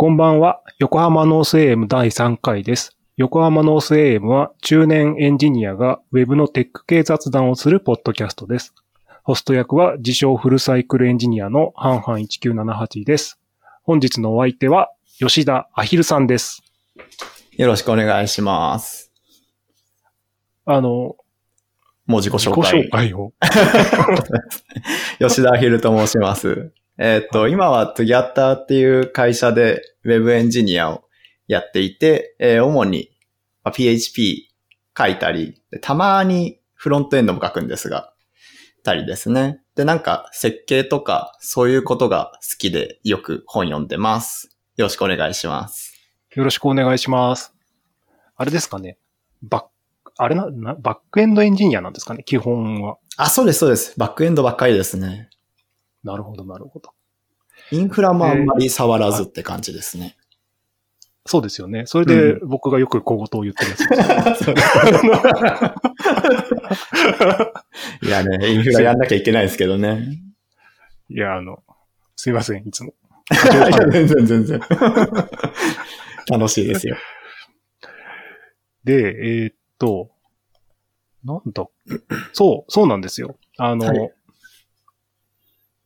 こんばんは。横浜ノース AM 第3回です。横浜ノース AM は中年エンジニアが Web のテック系雑談をするポッドキャストです。ホスト役は自称フルサイクルエンジニアのハンハン1978です。本日のお相手は吉田アヒルさんです。よろしくお願いします。あの、もう自己自己紹介。紹介を。吉田ひると申します。えーっと、今は Together っていう会社で Web エンジニアをやっていて、えー主にまあ PHP 書いたり、でたまにフロントエンドも書くんですが、たりですね。で、なんか設計とかそういうことが好きでよく本読んでます。よろしくお願いします。よろしくお願いします。あれですかね。バック、あれな、なバックエンドエンジニアなんですかね、基本は。あ、そうです、そうです。バックエンドばっかりですね。なるほど、なるほど。インフラもあんまり触らずって感じですね。そうですよね。それで僕がよく小言を言ってるやつです。いやね、インフラやんなきゃいけないですけどね。いや、あの、すいません、いつも。いや、全然全然。楽しいですよ。で、えーっと、なんだ、そう、そうなんですよ。あの、はい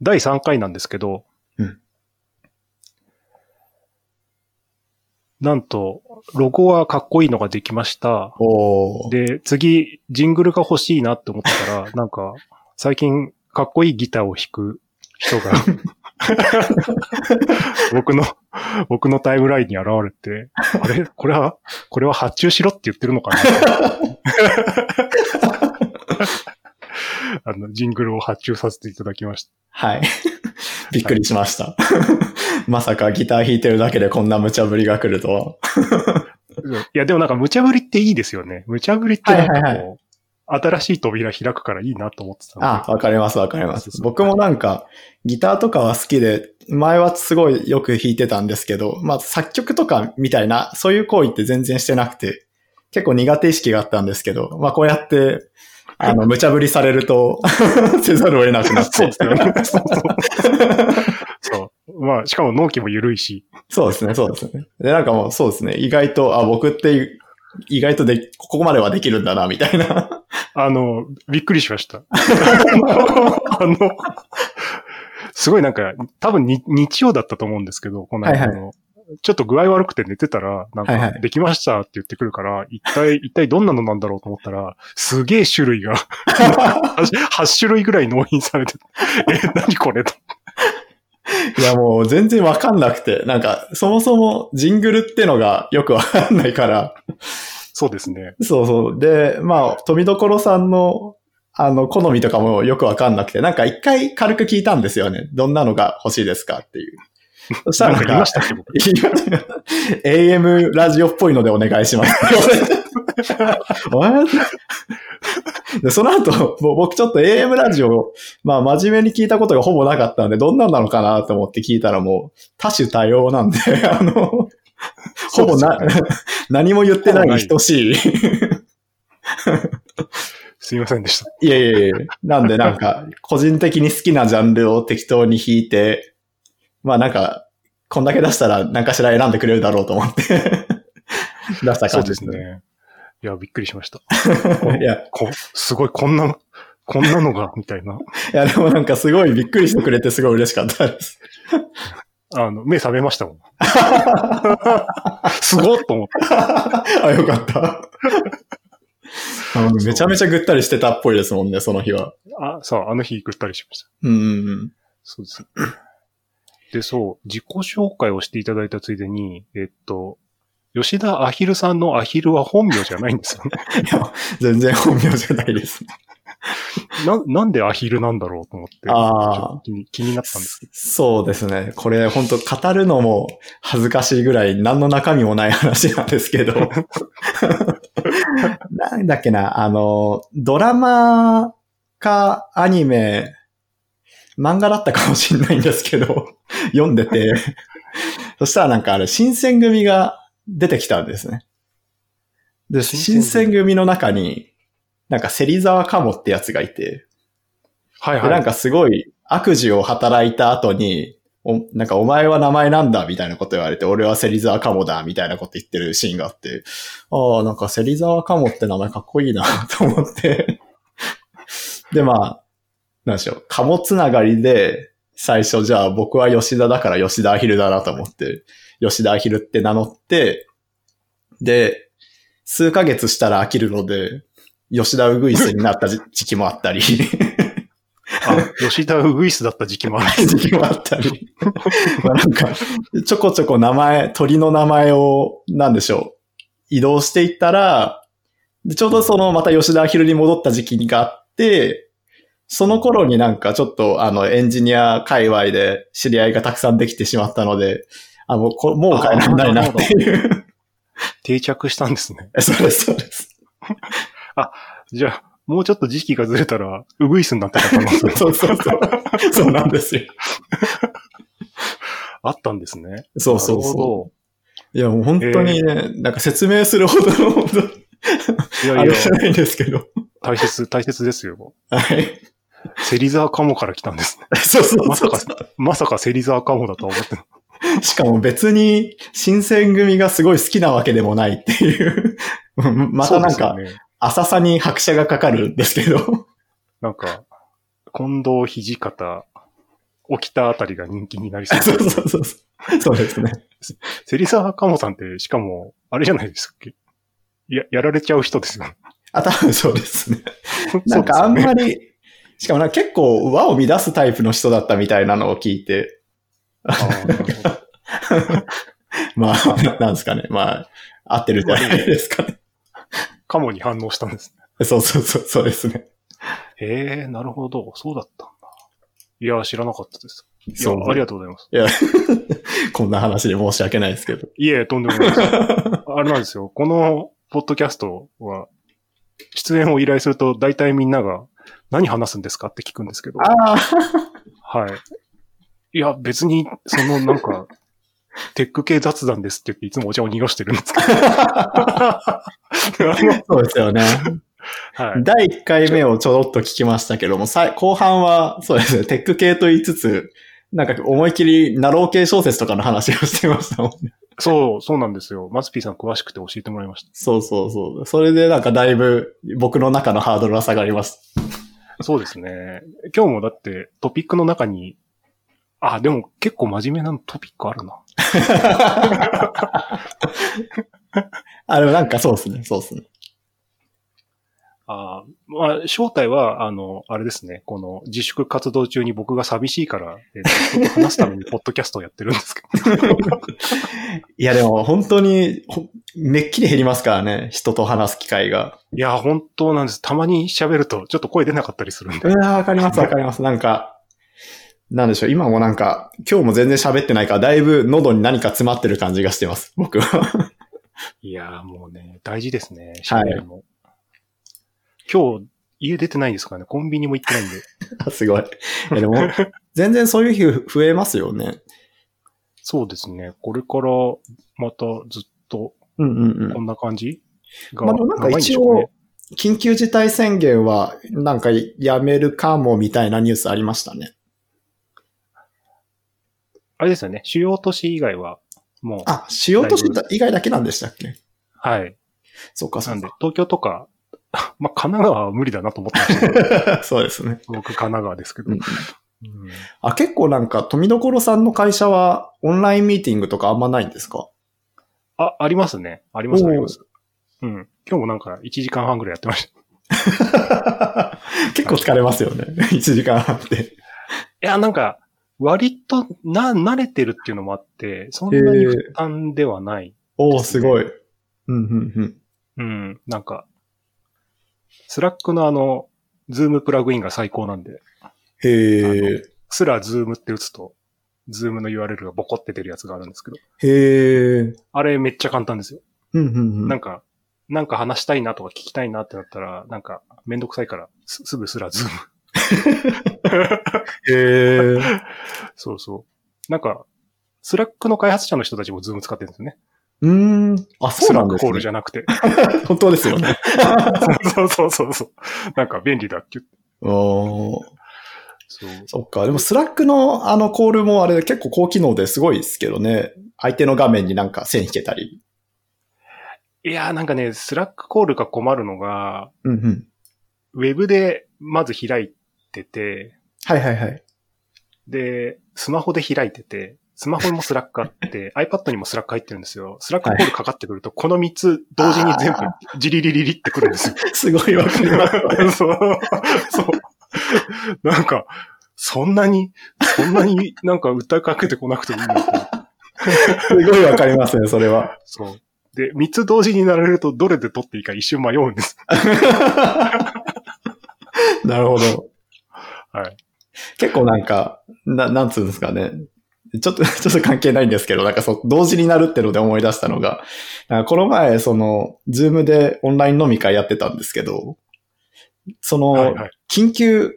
第3回なんですけど、うんなんと、ロゴはかっこいいのができました。で、次、ジングルが欲しいなって思ったら、なんか、最近、かっこいいギターを弾く人が、僕の、僕のタイムラインに現れて、あれ？これは、これは発注しろって言ってるのかな？あの、ジングルを発注させていただきました。はい。びっくりしました。まさかギター弾いてるだけでこんな無茶ぶりが来るとは。いや、でもなんか無茶ぶりっていいですよね。無茶ぶりってなんかこう、はいはい新しい扉開くからいいなと思ってた。あ、わかりますわかります。僕もなんか、ギターとかは好きで、前はすごいよく弾いてたんですけど、まあ作曲とかみたいな、そういう行為って全然してなくて、結構苦手意識があったんですけど、まあこうやって、あの、無茶ぶりされると、せざるを得なくなって。そうですよね。そうそう。まあ、しかも納期も緩いし。そうですね、そうですね。で、なんかもうそうですね、意外と、あ、僕って意外とで、ここまではできるんだな、みたいな。あの、びっくりしました。あの、すごいなんか、多分に日曜だったと思うんですけど、この間の、はいちょっと具合悪くて寝てたら、なんか、はいはいできましたって言ってくるから、一体、一体どんなのなんだろうと思ったら、すげえ種類が、8種類ぐらい納品されてて、え、何これと。いや、もう全然わかんなくて、なんか、そもそもジングルってのがよくわかんないから、そうですね。そうそう。で、まあ、富所さんの、あの、好みとかもよくわかんなくて、なんか一回軽く聞いたんですよね。どんなのが欲しいですかっていう。そしたらなんかなんか言いま、した AM ラジオっぽいのでお願いします で、その後、僕ちょっと AM ラジオ、まあ真面目に聞いたことがほぼなかったんで、どんなんなのかなと思って聞いたらもう多種多様なんで、あの、ほぼな、何も言ってないに等しい。すいませんでした。いやいやいやなんでなんか、個人的に好きなジャンルを適当に弾いて、まあなんか、こんだけ出したら何かしら選んでくれるだろうと思って、出したそうで感じですすね。ね。いや、びっくりしました。いや、こすごい、こんな、こんなのが、みたいな。いやでもなんかすごいびっくりしてくれてすごい嬉しかったです。あの、目覚めましたもん。すごっと思って。あ、よかった。あのめちゃめちゃぐったりしてたっぽいですもんね、その日は。あ、そう、あの日ぐったりしました。うんうんうん。そうです。で、そう、自己紹介をしていただいたついでに、えっと、吉田アヒルさんのアヒルは本名じゃないんですよね。いや、全然本名じゃないです。な、なんでアヒルなんだろうと思って、あ気に気になったんですけど。そうですね。これ本当語るのも恥ずかしいぐらい何の中身もない話なんですけど。なんだっけな、あの、ドラマかアニメ、漫画だったかもしれないんですけど、読んでて、そしたらなんかあれ、新選組が出てきたんですね。で、新選組の中に、なんか芹沢鴨ってやつがいて、はいはい。でなんかすごい悪事を働いた後に、お、なんかお前は名前なんだみたいなこと言われて、俺は芹沢カモだみたいなこと言ってるシーンがあって、ああ、なんか芹沢カモって名前かっこいいなと思って。で、まあ、なんでしょう、カモつながりで、最初じゃあ僕は吉田だから吉田アヒルだなと思って、吉田アヒルって名乗って、で、数ヶ月したら飽きるので、吉田ウグイスになった時時期もあったり、あ、吉田ウグイスだった時期もある。時期もあったり。まあなんか、ちょこちょこ名前、鳥の名前を、なんでしょう、移動していったら、でちょうどそのまた吉田アヒルに戻った時期があって、その頃になんかちょっとあのエンジニア界隈で知り合いがたくさんできてしまったので、あ、もうこ、もう変えられないなっていう。定着したんですね。そうです、そうです。じゃあ、もうちょっと時期がずれたら、ウグイスになってた可能性 そうそうそう。そうなんですよ。あったんですね。そうそうそう。いや、もう本当にね、なんか説明するほどの、本当ど。いやいや、じゃないんですけど。大切、大切ですよ。はい。芹沢カモから来たんですね。そうそうまさそうか。、まさか芹沢カモだとは思ってな しかも別に新選組がすごい好きなわけでもないっていう。またなんか浅さに拍車がかかるんですけど。なんか、近藤土方、起きたあたりが人気になりそう。そうそうそうそう。そうですね。芹沢カモさんって、しかも、あれじゃないですっけや、やられちゃう人ですよ。あ、多分そうですね。なんかあんまり、しかもな結構和を乱すタイプの人だったみたいなのを聞いて、まあ、なんですかね。まあ、合ってるんじゃないですかね。カモに反応したんですね。そうそうそう、そうですね。へえ、なるほど。そうだったんだ。いや、知らなかったです。いやありがとうございます。いや、こんな話で申し訳ないですけど。いえ、とんでもないです。あれなんですよ。このポッドキャストは、出演を依頼すると大体みんなが何話すんですかって聞くんですけど。ああ、はい。いや、別に、そのなんか、テック系雑談ですって言っていつもお茶を濁してるんですけど。そうですよね。はい。第1回目をちょろっと聞きましたけども、後半は、そうですね、テック系と言いつつ、なんか思いっきりナロー系小説とかの話をしてましたもんね。そう、そうなんですよ。マツピーさん詳しくて教えてもらいました。そうそうそう。それでなんかだいぶ僕の中のハードルは下がります。そうですね。今日もだってトピックの中に、あ、でも結構真面目なトピックあるな。あ、でもなんかそうですね、そうですね。あまあ、正体は、あの、あれですね。この自粛活動中に僕が寂しいから、えー人と話すためにポッドキャストをやってるんですけど。いやでも本当にほめっきり減りますからね、人と話す機会が。いや、本当なんです。たまに喋るとちょっと声出なかったりするんで。うわわかりますわかります。なんか、なんでしょう、今もなんか、今日も全然喋ってないから、だいぶ喉に何か詰まってる感じがしてます、僕は。いや、もうね、大事ですね。はい今日、家出てないですからね。コンビニも行ってないんで。すごい。いやでも、全然そういう日増えますよね。そうですね。これから、またずっと、こ。んな感じが、まあでもなんか一応、緊急事態宣言は、なんかやめるかもみたいなニュースありましたね。あれですよね。主要都市以外は、もう、あ、主要都市以外だけなんでしたっけ？はい。そうか、そうか。、なんで東京とか、まあ、神奈川は無理だなと思ってましたけど、そうですね。僕神奈川ですけど。うんうんあ、結構なんか、富所さんの会社は、オンラインミーティングとかあんまないんですか？あ、ありますね。あります、あります。うん。今日もなんか1時間半ぐらいやってました。結構疲れますよね。1時間半って。いや、なんか、割とな、慣れてるっていうのもあって、そんなに負担ではない。おー、すごい。うん、うん、うん。うん。なんか、スラックのあの、ズームプラグインが最高なんで、へえ。スラズームって打つと、ズームの URL がボコって出るやつがあるんですけど、へえ。あれめっちゃ簡単ですよ。うん、うん、うん。なんか、なんか話したいなとか聞きたいなってなったら、なんか、めんどくさいから、す、すぐスラズーム。へえ。そうそう。なんか、スラックの開発者の人たちもズーム使ってるんですよね。うーん。あ、そうなんですねラックコールじゃなくて。本当ですよね。そうそうそうそう。なんか便利だって言って。おーそう。そっか。でもスラックのあのコールもあれ結構高機能ですごいですけどね。相手の画面になんか線引けたり。いやーなんかね、スラックコールが困るのが、うんうん。ウェブでまず開いてて、はいはいはい。で、スマホで開いてて、スマホにもスラックあって、iPad にもスラック入ってるんですよ。スラックコールかかってくると、この3つ同時に全部あ、ジリリリリってくるんですよ。すごいわかります。そう。そう。なんか、そんなに、そんなになんか訴えかけてこなくてもいいのか。すごいわかりますね、それは。そう。で、3つ同時になられるとどれで取っていいか一瞬迷うんです。なるほど。はい。結構なんか、な、なんつうんですかね。ちょっと、ちょっと関係ないんですけど、なんかそう、同時になるってので思い出したのが、この前、その、ズームでオンライン飲み会やってたんですけど、その、はいはい。緊急、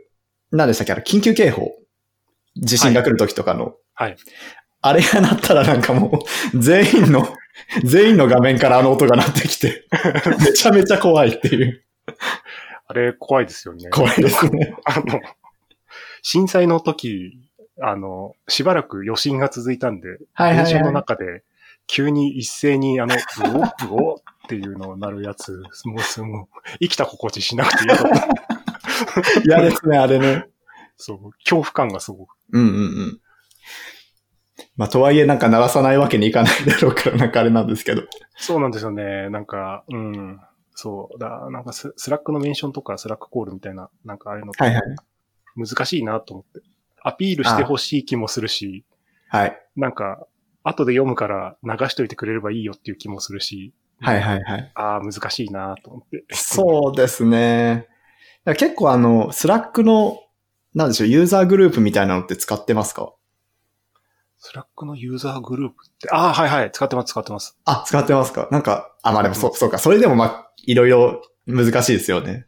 何でしたっけ？あれ、緊急警報。地震が来る時とかの。はい。あれが鳴ったらなんかもう、全員の、全員の画面からあの音が鳴ってきて、めちゃめちゃ怖いっていう。あれ、怖いですよね。怖いですね。あの、震災の時、あの、しばらく余震が続いたんで、はいはい電車のはい。中で、急に一斉にあの、ブオッ ブオっていうのをなるやつ、もう、すもう生きた心地しなくて嫌だった。嫌ですね、あれね。そう、恐怖感がすごく。うんうんうん。まあ、とはいえなんか鳴らさないわけにいかないだろうから、なんかあれなんですけど。そうなんですよね。なんか、うん。そう。だなんかス、スラックのメンションとかスラックコールみたいな、なんかああいうのはいはい。難しいなと思って。アピールしてほしい気もするし、はい。なんか、後で読むから流しといてくれればいいよっていう気もするし、はいはいはい。ああ、難しいなと思って。そうですね。結構あの、スラックの、なんでしょう、ユーザーグループみたいなのって使ってますか？スラックのユーザーグループって、ああ、はいはい、使ってます、使ってます。あ、使ってますか？なんか、あ、まあでもそう、そうか。それでもまあ、いろいろ難しいですよね。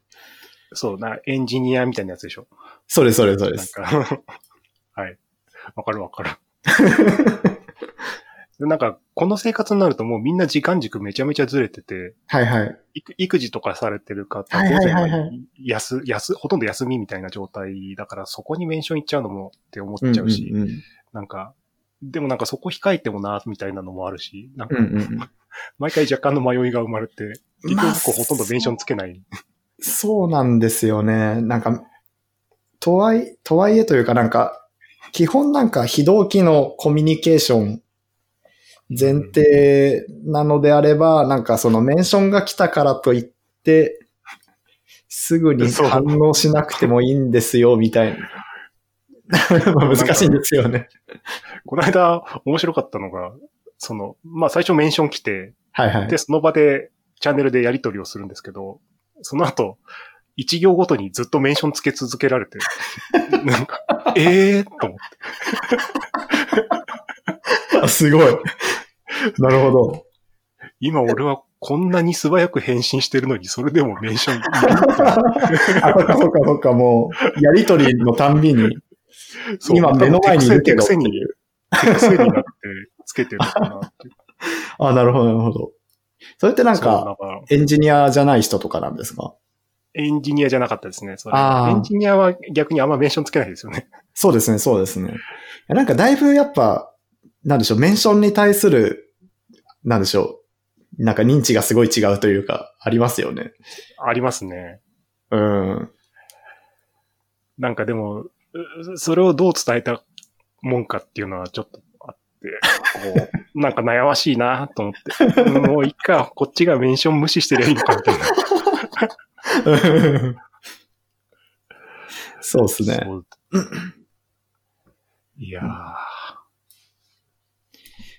そう、な、エンジニアみたいなやつでしょ。それそれそれです。か、はい。わかるわかる。でなんか、この生活になるともうみんな時間軸めちゃめちゃずれてて、はいはい。育育児とかされてる方、はいはいはいはい休、休、ほとんど休みみたいな状態だから、そこにメンション行っちゃうのもって思っちゃうし、うんうんなんか、でもなんかそこ控えてもな、みたいなのもあるし、なんかうん。うんうんうん 毎回若干の迷いが生まれて、結まあ局ほとんどメンションつけない。そうなんですよね。なんか、とはい、とはいえというかなんか、基本なんか非同期のコミュニケーション前提なのであれば、なんかそのメンションが来たからといって、すぐに反応しなくてもいいんですよ、みたいな。まあ 難しいんですよね。この間、面白かったのが、その、まあ最初メンション来て、はいはいで、。その場でチャンネルでやり取りをするんですけど、その後、一行ごとにずっとメンションつけ続けられて、なんか、ええー、と思って、あすごい。なるほど。今俺はこんなに素早く返信してるのに、それでもメンションあ、そっかそっかそっか、もう、やりとりのたんびに、今目の前にいるけど手癖に、手癖になってつけてるのかなっていう。あ、なるほど、なるほど。それってなんかエンジニアじゃない人とかなんですかエンジニアじゃなかったですね。それエンジニアは逆にあんまメンションつけないですよね。そうですね、そうですね。なんかだいぶやっぱ、なんでしょう、メンションに対する、なんでしょう、なんか認知がすごい違うというか、ありますよね。ありますね。うん。なんかでも、うそれをどう伝えたもんかっていうのはちょっとあって、こう、なんか悩ましいなと思って、うんもういっか、こっちがメンション無視してりゃいいのかみたいな。そうですね。いや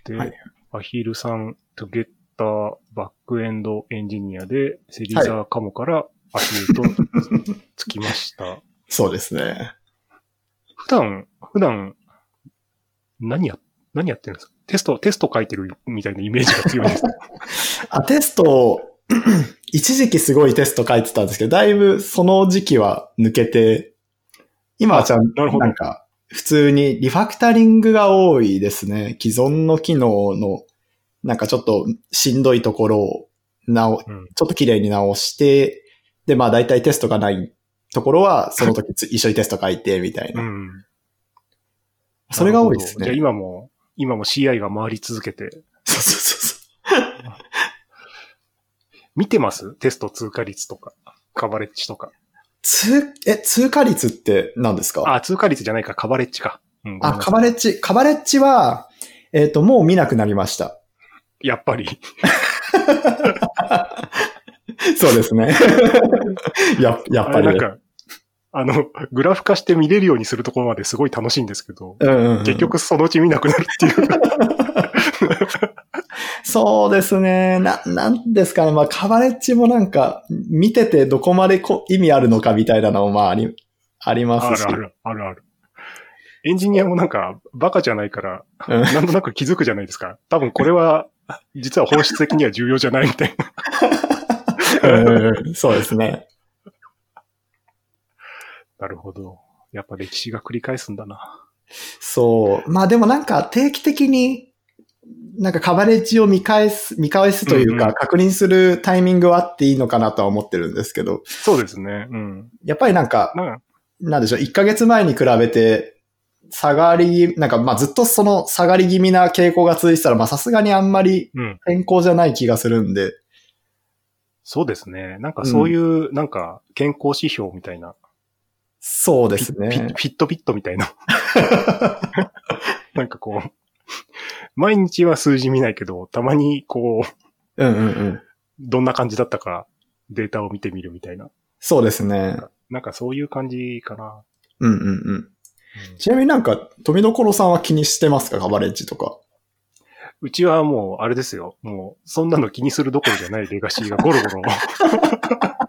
ー。で、はいアヒルさん、トゥゲッターバックエンドエンジニアで、セリザーカモからアヒルとつきました。そうですね。普段、普段、何や、何やってるんですか？テスト、テスト書いてるみたいなイメージが強いです。あ、テスト、一時期すごいテスト書いてたんですけど、だいぶその時期は抜けて、今はちゃんなるほどなんか、普通にリファクタリングが多いですね。既存の機能の、なんかちょっとしんどいところを直、うんちょっと綺麗に直して、で、まあ大体テストがないところは、その時つ一緒にテスト書いて、みたいうな。ん。それが多いですなるほどじゃ。今も、今も CI が回り続けて、そうそうそう見てます？テスト通過率とか、カバレッジとか。通、え、通過率って何ですか？あ、通過率じゃないか、カバレッジか。うん、あ、カバレッジ、カバレッジは、えっ、と、もう見なくなりました。やっぱり。そうですね。や、やっぱりなんか、あの、グラフ化して見れるようにするところまですごい楽しいんですけど、うんうんうん結局そのうち見なくなるっていう。そうですね。な、なんですかね。まあ、カバレッジもなんか、見ててどこまでこ意味あるのかみたいなのも、まあ、あり、ありますし。あるある、あるある。エンジニアもなんか、バカじゃないから、うんなんとなく気づくじゃないですか。多分これは、実は本質的には重要じゃないみたいな。うんうんそうですね。なるほど。やっぱ歴史が繰り返すんだな。そう。まあでもなんか定期的に、なんかカバレッジを見返す、見返すというか、うんうん確認するタイミングはあっていいのかなとは思ってるんですけど、そうですね。うん。やっぱりなんか、なんかなんでしょう、1ヶ月前に比べて、下がり、なんかまあずっとその下がり気味な傾向が続いてたら、まあさすがにあんまりうん。変更じゃない気がするんで、そうですね。なんかそういう、なんか健康指標みたいな。そうですフィフね。ィットビットみたいな。なんかこう、毎日は数字見ないけど、たまにこう、うんうんうん。どんな感じだったかデータを見てみるみたいな。そうですね。なんかそういう感じかな。うんうんうん。うんちなみになんか、富所さんは気にしてますか？カバレッジとか。うちはもう、あれですよ。もう、そんなの気にするどころじゃないレガシーがゴロゴロ。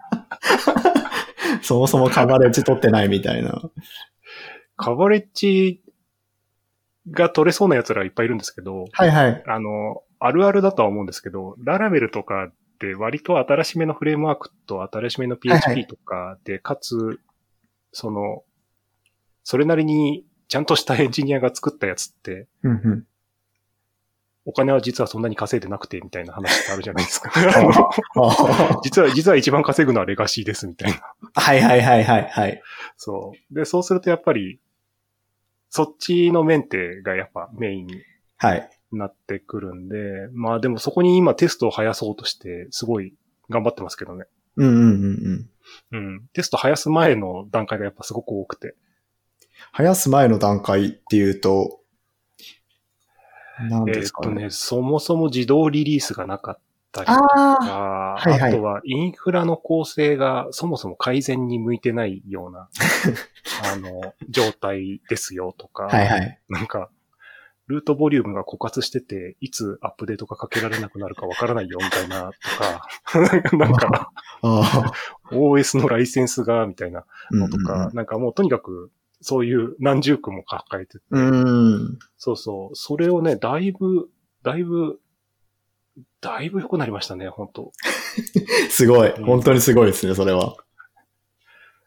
そもそもカバレッジ取ってないみたいな。カバレッジが取れそうな奴らいっぱいいるんですけど、はいはい。あの、あるあるだとは思うんですけど、ララベルとかって割と新しめのフレームワークと新しめのはいは PHP とかで、かつ、その、それなりにちゃんとしたエンジニアが作ったやつって、うんうん。お金は実はそんなに稼いでなくてみたいな話ってあるじゃないですか。あ 実は、実は一番稼ぐのはレガシーですみたいな。はいはいはいはいはい。そう。で、そうするとやっぱり、そっちのメンテがやっぱメインにはい。なってくるんで、まあでもそこに今テストを生やそうとして、すごい頑張ってますけどね。うんうんうんうん。うん。テスト生やす前の段階がやっぱすごく多くて。生やす前の段階っていうと、何えーっですかね。とね、そもそも自動リリースがなかったりとああ、か、はいはいあとはインフラの構成がそもそも改善に向いてないような、あの、状態ですよとか、はいはい。なんか、ルートボリュームが枯渇してて、いつアップデートがかけられなくなるかわからないよみたいなとか、なんか。OS のライセンスがみたいなのとうんうんか、なんかもうとにかくそういう何十句も抱えてて、うん。そうそう、それをね、だいぶ、だいぶ、だいぶ良くなりましたね、本当 すごい。うん本当にすごいですね、それは。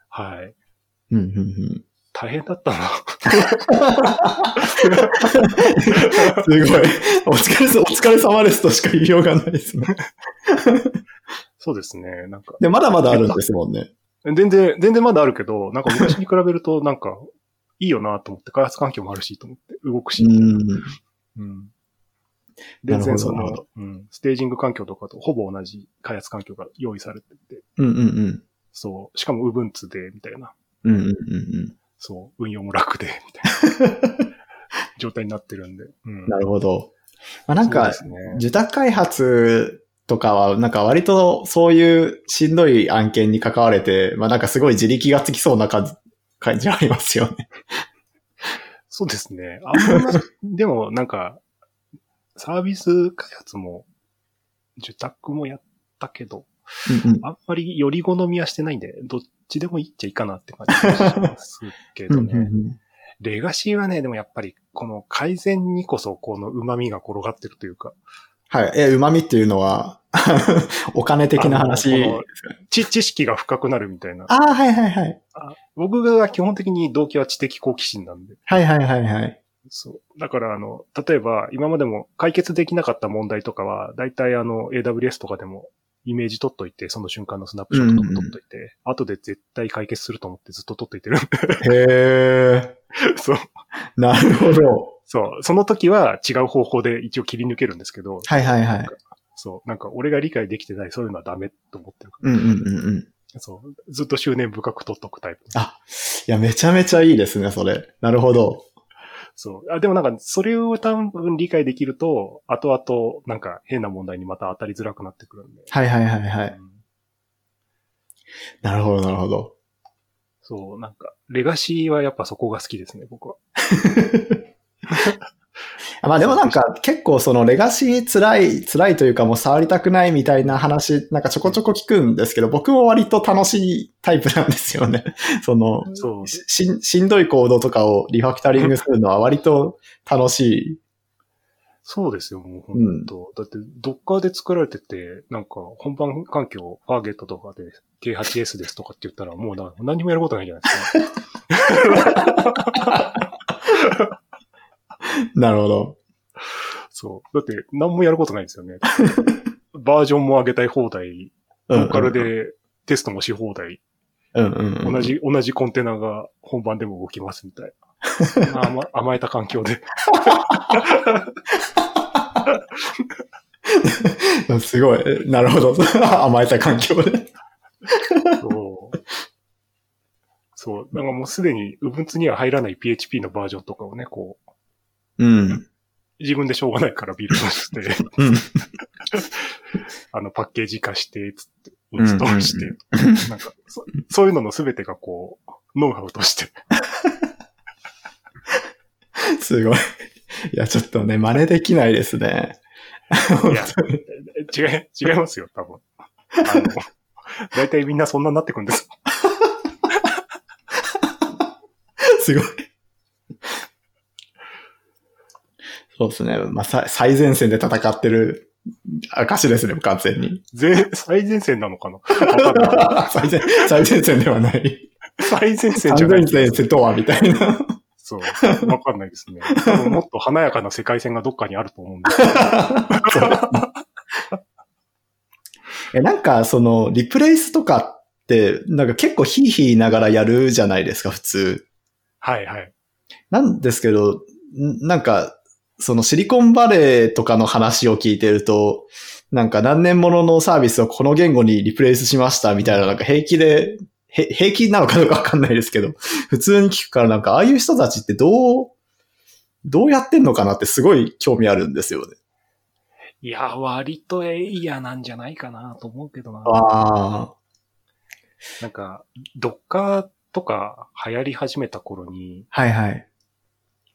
はい。うんうんうん。大変だったな。すごい。お疲れさ、お疲れ様ですとしか言いようがないですね。そうですね、なんか、で、まだまだあるんですもんね。全然、全然まだあるけど、なんか昔に比べると、なんか、いいよなと思って、開発環境もあるしと思って、動くし、うん。うん。全然その、うん、ステージング環境とかとほぼ同じ開発環境が用意されてて、うんうんうん。そう、しかも Ubuntu で、みたいな、うんうんうんうん。そう、運用も楽で、みたいな 状態になってるんで。うん。なるほど。まあ、なんか、受託開発とかは、なんか割とそういうしんどい案件に関われて、まあなんかすごい自力がつきそうな感じ、感じありますよね。そうですね。あんま、でもなんか、サービス開発も、受託もやったけど、うんうんあんまりより好みはしてないんで、どっちでもいいっちゃいいかなって感じがしますけどうんうんうね。んレガシーはね、でもやっぱり、この改善にこそ、この旨味が転がってるというか、はい。え、旨味っていうのは、お金的な話。知知識が深くなるみたいな。ああ、はいはいはい。僕が基本的に動機は知的好奇心なんで。はいはいはいはい。そう。だから、あの、例えば、今までも解決できなかった問題とかは、大体あの、AWS とかでもイメージ取っといて、その瞬間のスナップショットとか撮っといて、後で絶対解決すると思ってずっと撮っといてる。へえ。そう。なるほど。そう。その時は違う方法で一応切り抜けるんですけど、はいはいはい。そう。なんか俺が理解できてない、そういうのはダメと思ってるから。うんうんうんうん。そう。ずっと執念深く取っとくタイプ。あ、いや、めちゃめちゃいいですね、それ。なるほど。そう。あでもなんか、それを多分理解できると、後々、なんか変な問題にまた当たりづらくなってくるんで。はいはいはいはい。うんなるほどなるほど。そう、なんか、レガシーはやっぱそこが好きですね、僕は。まあでもなんか結構そのレガシー辛い、辛いというかもう触りたくないみたいな話、なんかちょこちょこ聞くんですけど、僕も割と楽しいタイプなんですよね。その、そう。しんしんどいコードとかをリファクタリングするのは割と楽しい。そうですよ、もう本当、だって、ドッカーで作られてて、なんか、本番環境、ファーゲットとかで K8S ですとかって言ったら、もうな何にもやることないじゃないですか。なるほど。そう。だって、何もやることないんですよね。バージョンも上げたい放題、ローカルでテストもし放題、うんうんうん、同じ、同じコンテナが本番でも動きますみたいな。甘甘えた環境で。すごい。なるほど。甘えた環境で。そう。そう。なんかもうすでに Ubuntu には入らない PHP のバージョンとかをね、こう、うん。自分でしょうがないからビルドして、うん。あの、パッケージ化して、つって、インストールして、なんかそ、そういうののすべてがこう、ノウハウとして。すごい。いや、ちょっとね、真似できないですね。いや、違い、違いますよ、多分。あの、大体みんなそんなになってくんです。すごい。そうですね。まあ、さ最前線で戦ってる証ですね、完全に。全、最前線なのかな？最前、最前線ではない。最前線じ最ゃない前。線とは、みたいな。そう。わかんないですね。多分もっと華やかな世界線がどっかにあると思うんですけど。え、なんか、その、リプレイスとかって、なんか結構ヒーヒーながらやるじゃないですか、普通。はいはい。なんですけど、んなんか、そのシリコンバレーとかの話を聞いてると、なんか何年もののサービスをこの言語にリプレイスしましたみたいな、なんか平気で、へ平気なのかどうかわかんないですけど、普通に聞くからなんかああいう人たちってどう、どうやってんのかなってすごい興味あるんですよね。いや、割とエイヤなんじゃないかなと思うけどな。ああ。なんか、ドッカーとか流行り始めた頃に、はいはい。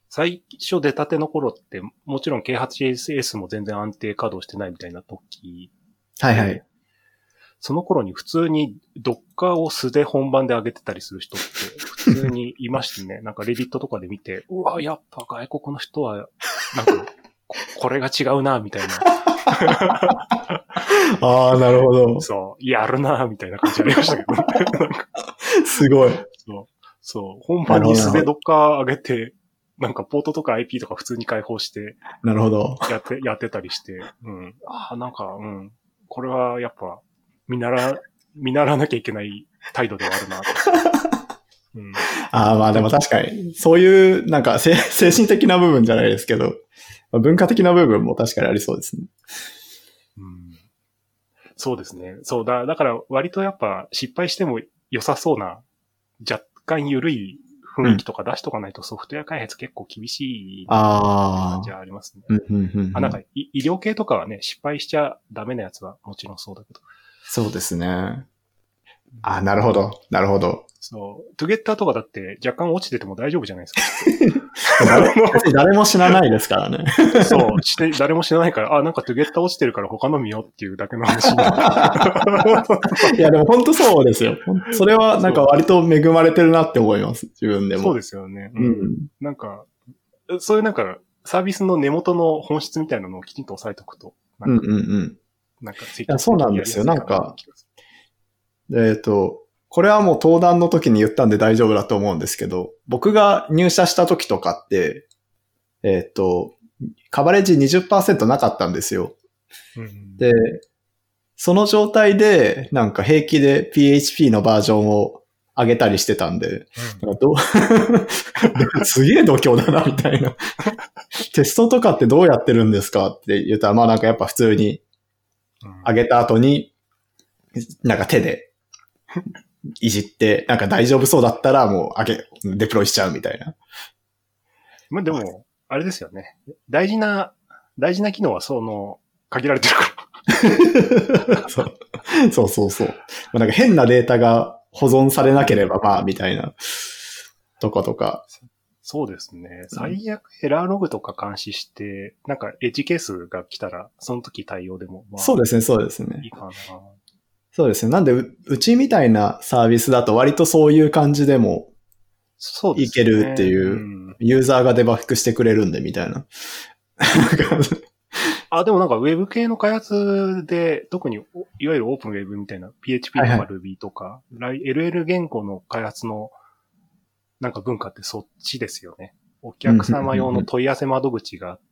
最初出たての頃って、もちろん K8SS も全然安定稼働してないみたいな時、はいはい。その頃に普通にドッカーを素で本番で上げてたりする人って普通にいましてね、なんかレディットとかで見て、うわ、やっぱ外国の人は、なんか、ここれが違うな、みたいな。ああ、なるほど。そう、やるな、みたいな感じありましたけど、すごい。そう、そう、本番に素でドッカー上げて、なんかポートとか IP とか普通に開放して、なるほど。やって、やってたりして、うん。ああ、なんか、うん。これはやっぱ、見習、見習わなきゃいけない態度ではあるなと。うん。ああ、まあでも確かに、そういう、なんかせ 精神的な部分じゃないですけど、まあ文化的な部分も確かにありそうですね。うん、そうですね。そうだ、だから割とやっぱ失敗しても良さそうな、若干緩い雰囲気とか出しとかないとソフトウェア開発結構厳しいあ感じはありますね。うんうんうんうんあ、なんかい医療系とかはね、失敗しちゃダメなやつはもちろんそうだけど。そうですね。あなるほど。なるほど。そう。トゥゲッターとかだって若干落ちてても大丈夫じゃないですか。誰別に誰も知らないですからね。そう。して、誰も知らないから、あ、なんかトゥゲッター落ちてるから他の見ようっていうだけの話に。いやでも本当そうですよ。それはなんか割と恵まれてるなって思います。自分でも。そうですよね。う。ん。なんか、そういうなんか、サービスの根元の本質みたいなのをきちんと押さえておくと、なんか、うんうんうん。なんかそうなんですよやりやすいかえっ、と、これはもう登壇の時に言ったんで大丈夫だと思うんですけど、僕が入社した時とかって、えっ、と、カバレッジ20%なかったんですよ。るうんで、その状態で、なんか平気で PHP のバージョンを上げたりしてたんで、なんかどう すげえ度胸だな、みたいな。テストとかってどうやってるんですかって言ったら、まあなんかやっぱ普通にうん上げた後に、なんか手で いじって、なんか大丈夫そうだったらもう上げ、デプロイしちゃうみたいな。まあでも、あれですよね。大事な、大事な機能はその、限られてるから。そうそうそうそう。まあ、なんか変なデータが保存されなければまあ、みたいな。とことか。そうですね。最悪エラーログとか監視して、なんかエッジケースが来たら、その時対応でも、まあ、そうですね、そうですねいい。かな。そうですね。なんでう、うちみたいなサービスだと割とそういう感じでも、そう。いけるっていうんユーザーがデバッグしてくれるんで、みたいな。あ、でもなんかウェブ系の開発で、特においわゆるオープンウェブみたいな PHP とかはいはい Ruby とか、ライ LL 言語の開発のなんか文化ってそっちですよね。お客様用の問い合わせ窓口があって、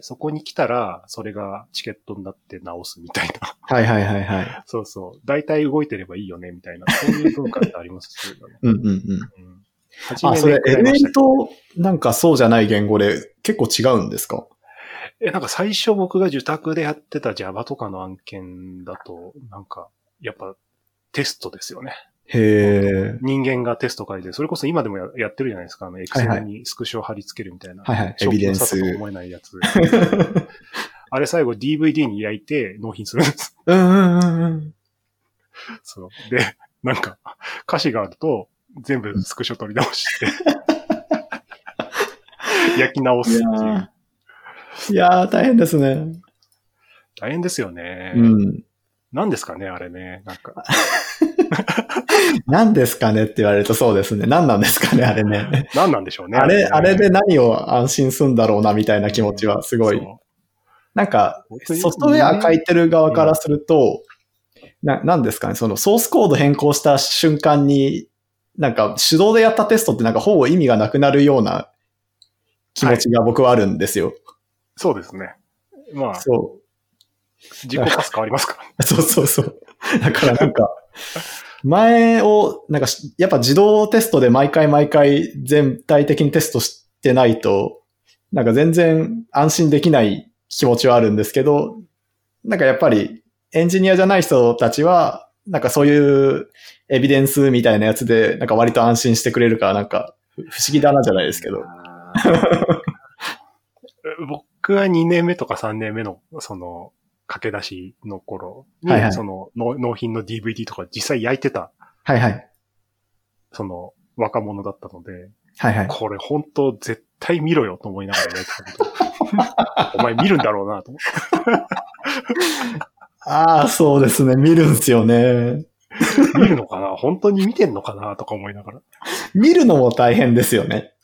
そこに来たら、それがチケットになって直すみたいな。はいはいはいはい。そうそう。大体動いてればいいよね、みたいな。そういう文化ってありますよね。うんうんうん。うん。初あ、めそれで、エレメント、なんかそうじゃない言語で結構違うんですか？え、なんか最初僕が受託でやってた Java とかの案件だと、なんか、やっぱテストですよね。へえ。人間がテスト書いて、それこそ今でもややってるじゃないですか。あの、エクセはいルにスクショを貼り付けるみたいな。はいはい。エ正ビデンス。思えないやつ。あれ最後 DVD に焼いて納品するんです。うんうんうんうん。そう。で、なんか、歌詞があると、全部スクショ取り直して、焼き直すっていう。いやー、大変ですね。大変ですよね。うん。何ですかね、あれね。なんか。何ですかねって言われるとそうですね。何なんですかね、あれね。何なんでしょうね。あれ、ねあれで何を安心するんだろうな、みたいな気持ちはすごい。そなんか、ソフトウェア書いてる側からすると、な、なんですかね、そのソースコード変更した瞬間に、なんか手動でやったテストってなんかほぼ意味がなくなるような気持ちが僕はあるんですよ。うそうですね。まあ、そ自己パス変わりますから。う。そうそうそう。だからなんか、前を、なんか、やっぱ自動テストで毎回毎回全体的にテストしてないと、なんか全然安心できない気持ちはあるんですけど、なんかやっぱりエンジニアじゃない人たちは、なんかそういうエビデンスみたいなやつで、なんか割と安心してくれるから、なんか不思議だなじゃないですけど。僕は2年目とか3年目の、その、駆け出しの頃に、はいはいその納、納品の DVD とか実際焼いてた、はいはい。その、若者だったので、はいはい。これ本当絶対見ろよと思いながら焼いてたけど、お前見るんだろうなと思って。ああ、そうですね。見るんすよね。見るのかな？本当に見てんのかなとか思いながら。見るのも大変ですよね。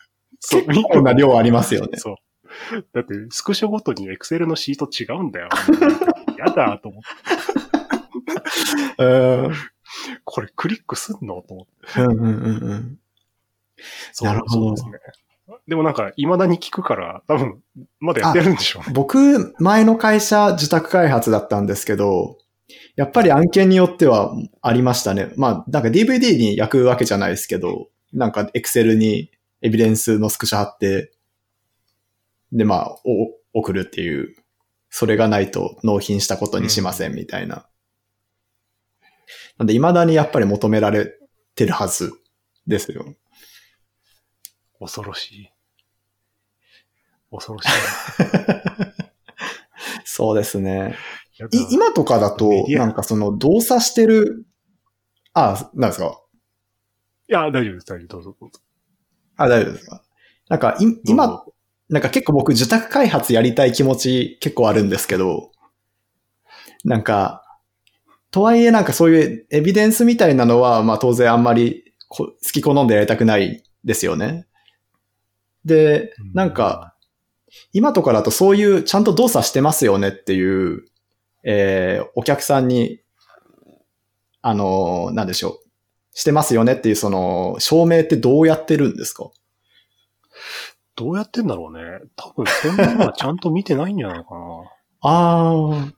そう結構な量ありますよね。そう。だって、スクショごとにエクセルのシート違うんだよ。やだと思って。う ん。これクリックすんのと思って。うんうんうんうん。そうなるほどですね。でもなんか、未だに聞くから、多分、まだやってるんでしょうね。僕、前の会社自宅開発だったんですけど、やっぱり案件によってはありましたね。まあ、なんか DVD に焼くわけじゃないですけど、なんか Excel にエビデンスのスクショ貼って、で、まあ、お送るっていう、それがないと納品したことにしませんみたいな。なんで、未だにやっぱり求められてるはずですよ。恐ろしい。恐ろし そうですね。い。今とかだとなんかその動作してる、あ、なんですか？いや、大丈夫です、大丈夫。どうぞ、どうぞ。あ、大丈夫ですか？なんかい、今ぞ、なんか結構僕受託開発やりたい気持ち結構あるんですけど、なんか、とはいえなんかそういうエビデンスみたいなのは、まあ当然あんまり好き好んでやりたくないですよね。で、なんか、今とかだとそういうちゃんと動作してますよねっていう、えーお客さんに、あのーなんでしょう。してますよねっていうその証明ってどうやってるんですか？どうやってんだろうね。多分、そんなのはちゃんと見てないんじゃないかな。あ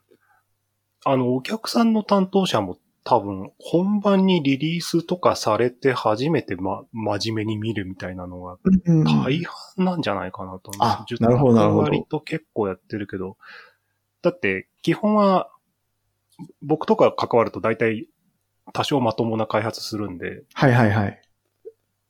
あ。あの、お客さんの担当者も多分、本番にリリースとかされて初めてま、真面目に見るみたいなのがうん大半なんじゃないかなと思あう。なるほどなるほど割と結構やってるけど、だって、基本は、僕とか関わると大体多少まともな開発するんで、はいはいはい。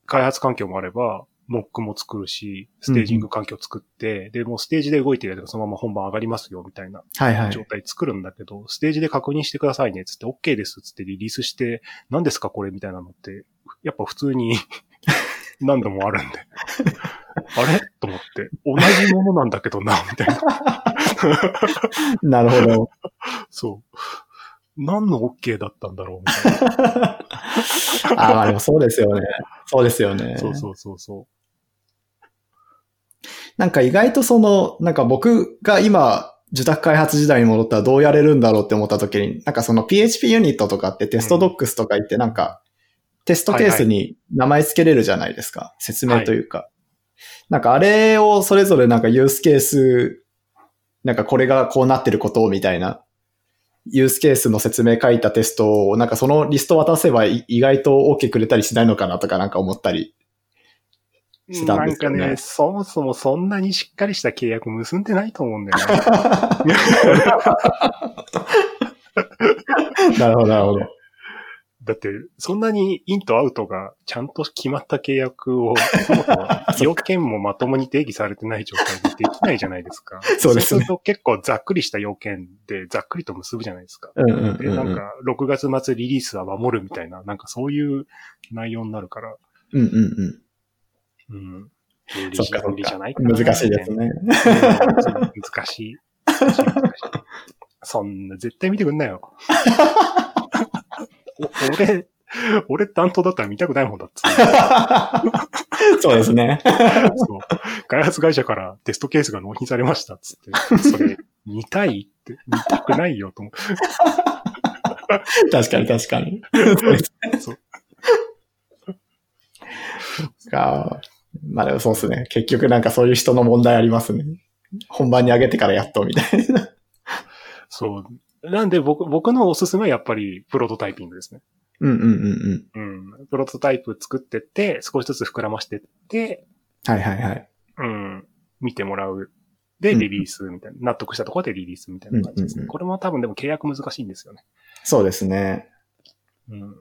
開発環境もあれば、モックも作るし、ステージング環境作って、で、もうステージで動いてるやつがそのまま本番上がりますよ、みたいなはいはい。状態作るんだけど、ステージで確認してくださいね、つって OK です、つってリリースして、何ですかこれみたいなのって、やっぱ普通に 何度もあるんで。あれ？と思って、同じものなんだけどな、みたいな。なるほど。そう。何の OK だったんだろう、みたいな。あ、まあでもそうですよね。そうですよね。そうそうそうそなんか意外とその、なんか僕が今、受託開発時代に戻ったらどうやれるんだろうって思った時に、なんかその PHP ユニットとかってテストドックスとか言ってなんか、テストケースに名前付けれるじゃないですか。説明というか。なんかあれをそれぞれなんかユースケース、なんかこれがこうなってることをみたいな、ユースケースの説明書いたテストをなんかそのリスト渡せばい意外と OK くれたりしないのかなとかなんか思ったり。う。したんなんかですよねね、そもそもそんなにしっかりした契約結んでないと思うんだよね。なるほど、なるほど。だって、そんなにインとアウトがちゃんと決まった契約を、要件もまともに定義されてない状態でできないじゃないですか。そうですねすると結構ざっくりした要件でざっくりと結ぶじゃないですか。うんうんうんうんで、なんか、6月末リリースは守るみたいな、なんかそういう内容になるから、うんうんうん。うん。無理理じゃかないかな。難しいですね。難しい。難しい。そんな、絶対見てくんなよ。お俺、俺担当だったら見たくない。もんだっつうそうですね。そう。開発会社からテストケースが納品されましたっつって。それ、見たい。って、見たくない。よと思って。確かに確かに。そう。かまあでもそうですね。結局なんかそういう人の問題ありますね。本番に上げてからやっとみたいな。そう。なんで僕、僕のおすすめはやっぱりプロトタイピングですね。うんうんうんうん。うん。プロトタイプ作ってって、少しずつ膨らましてって、はいはいはい。うん。見てもらう。で、うんリリースみたいな。納得したところでリリースみたいな感じですね。うんうんうんこれも多分でも契約難しいんですよね。そうですね。うん。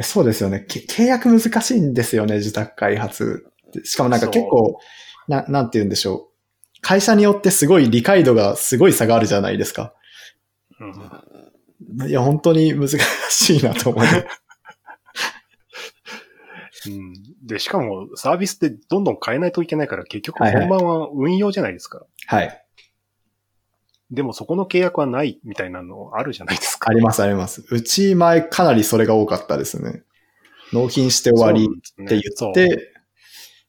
そうですよね。け契約難しいんですよね、自宅開発。しかもなんか結構、な、なんて言うんでしょう。会社によってすごい理解度がすごい差があるじゃないですか。うん。いや、本当に難しいなと思う。うん。で、しかもサービスってどんどん変えないといけないから、結局はいはい本番は運用じゃないですか。はい。でもそこの契約はないみたいなのあるじゃないですか。ありますあります。うち前かなりそれが多かったですね。納品して終わりって言って、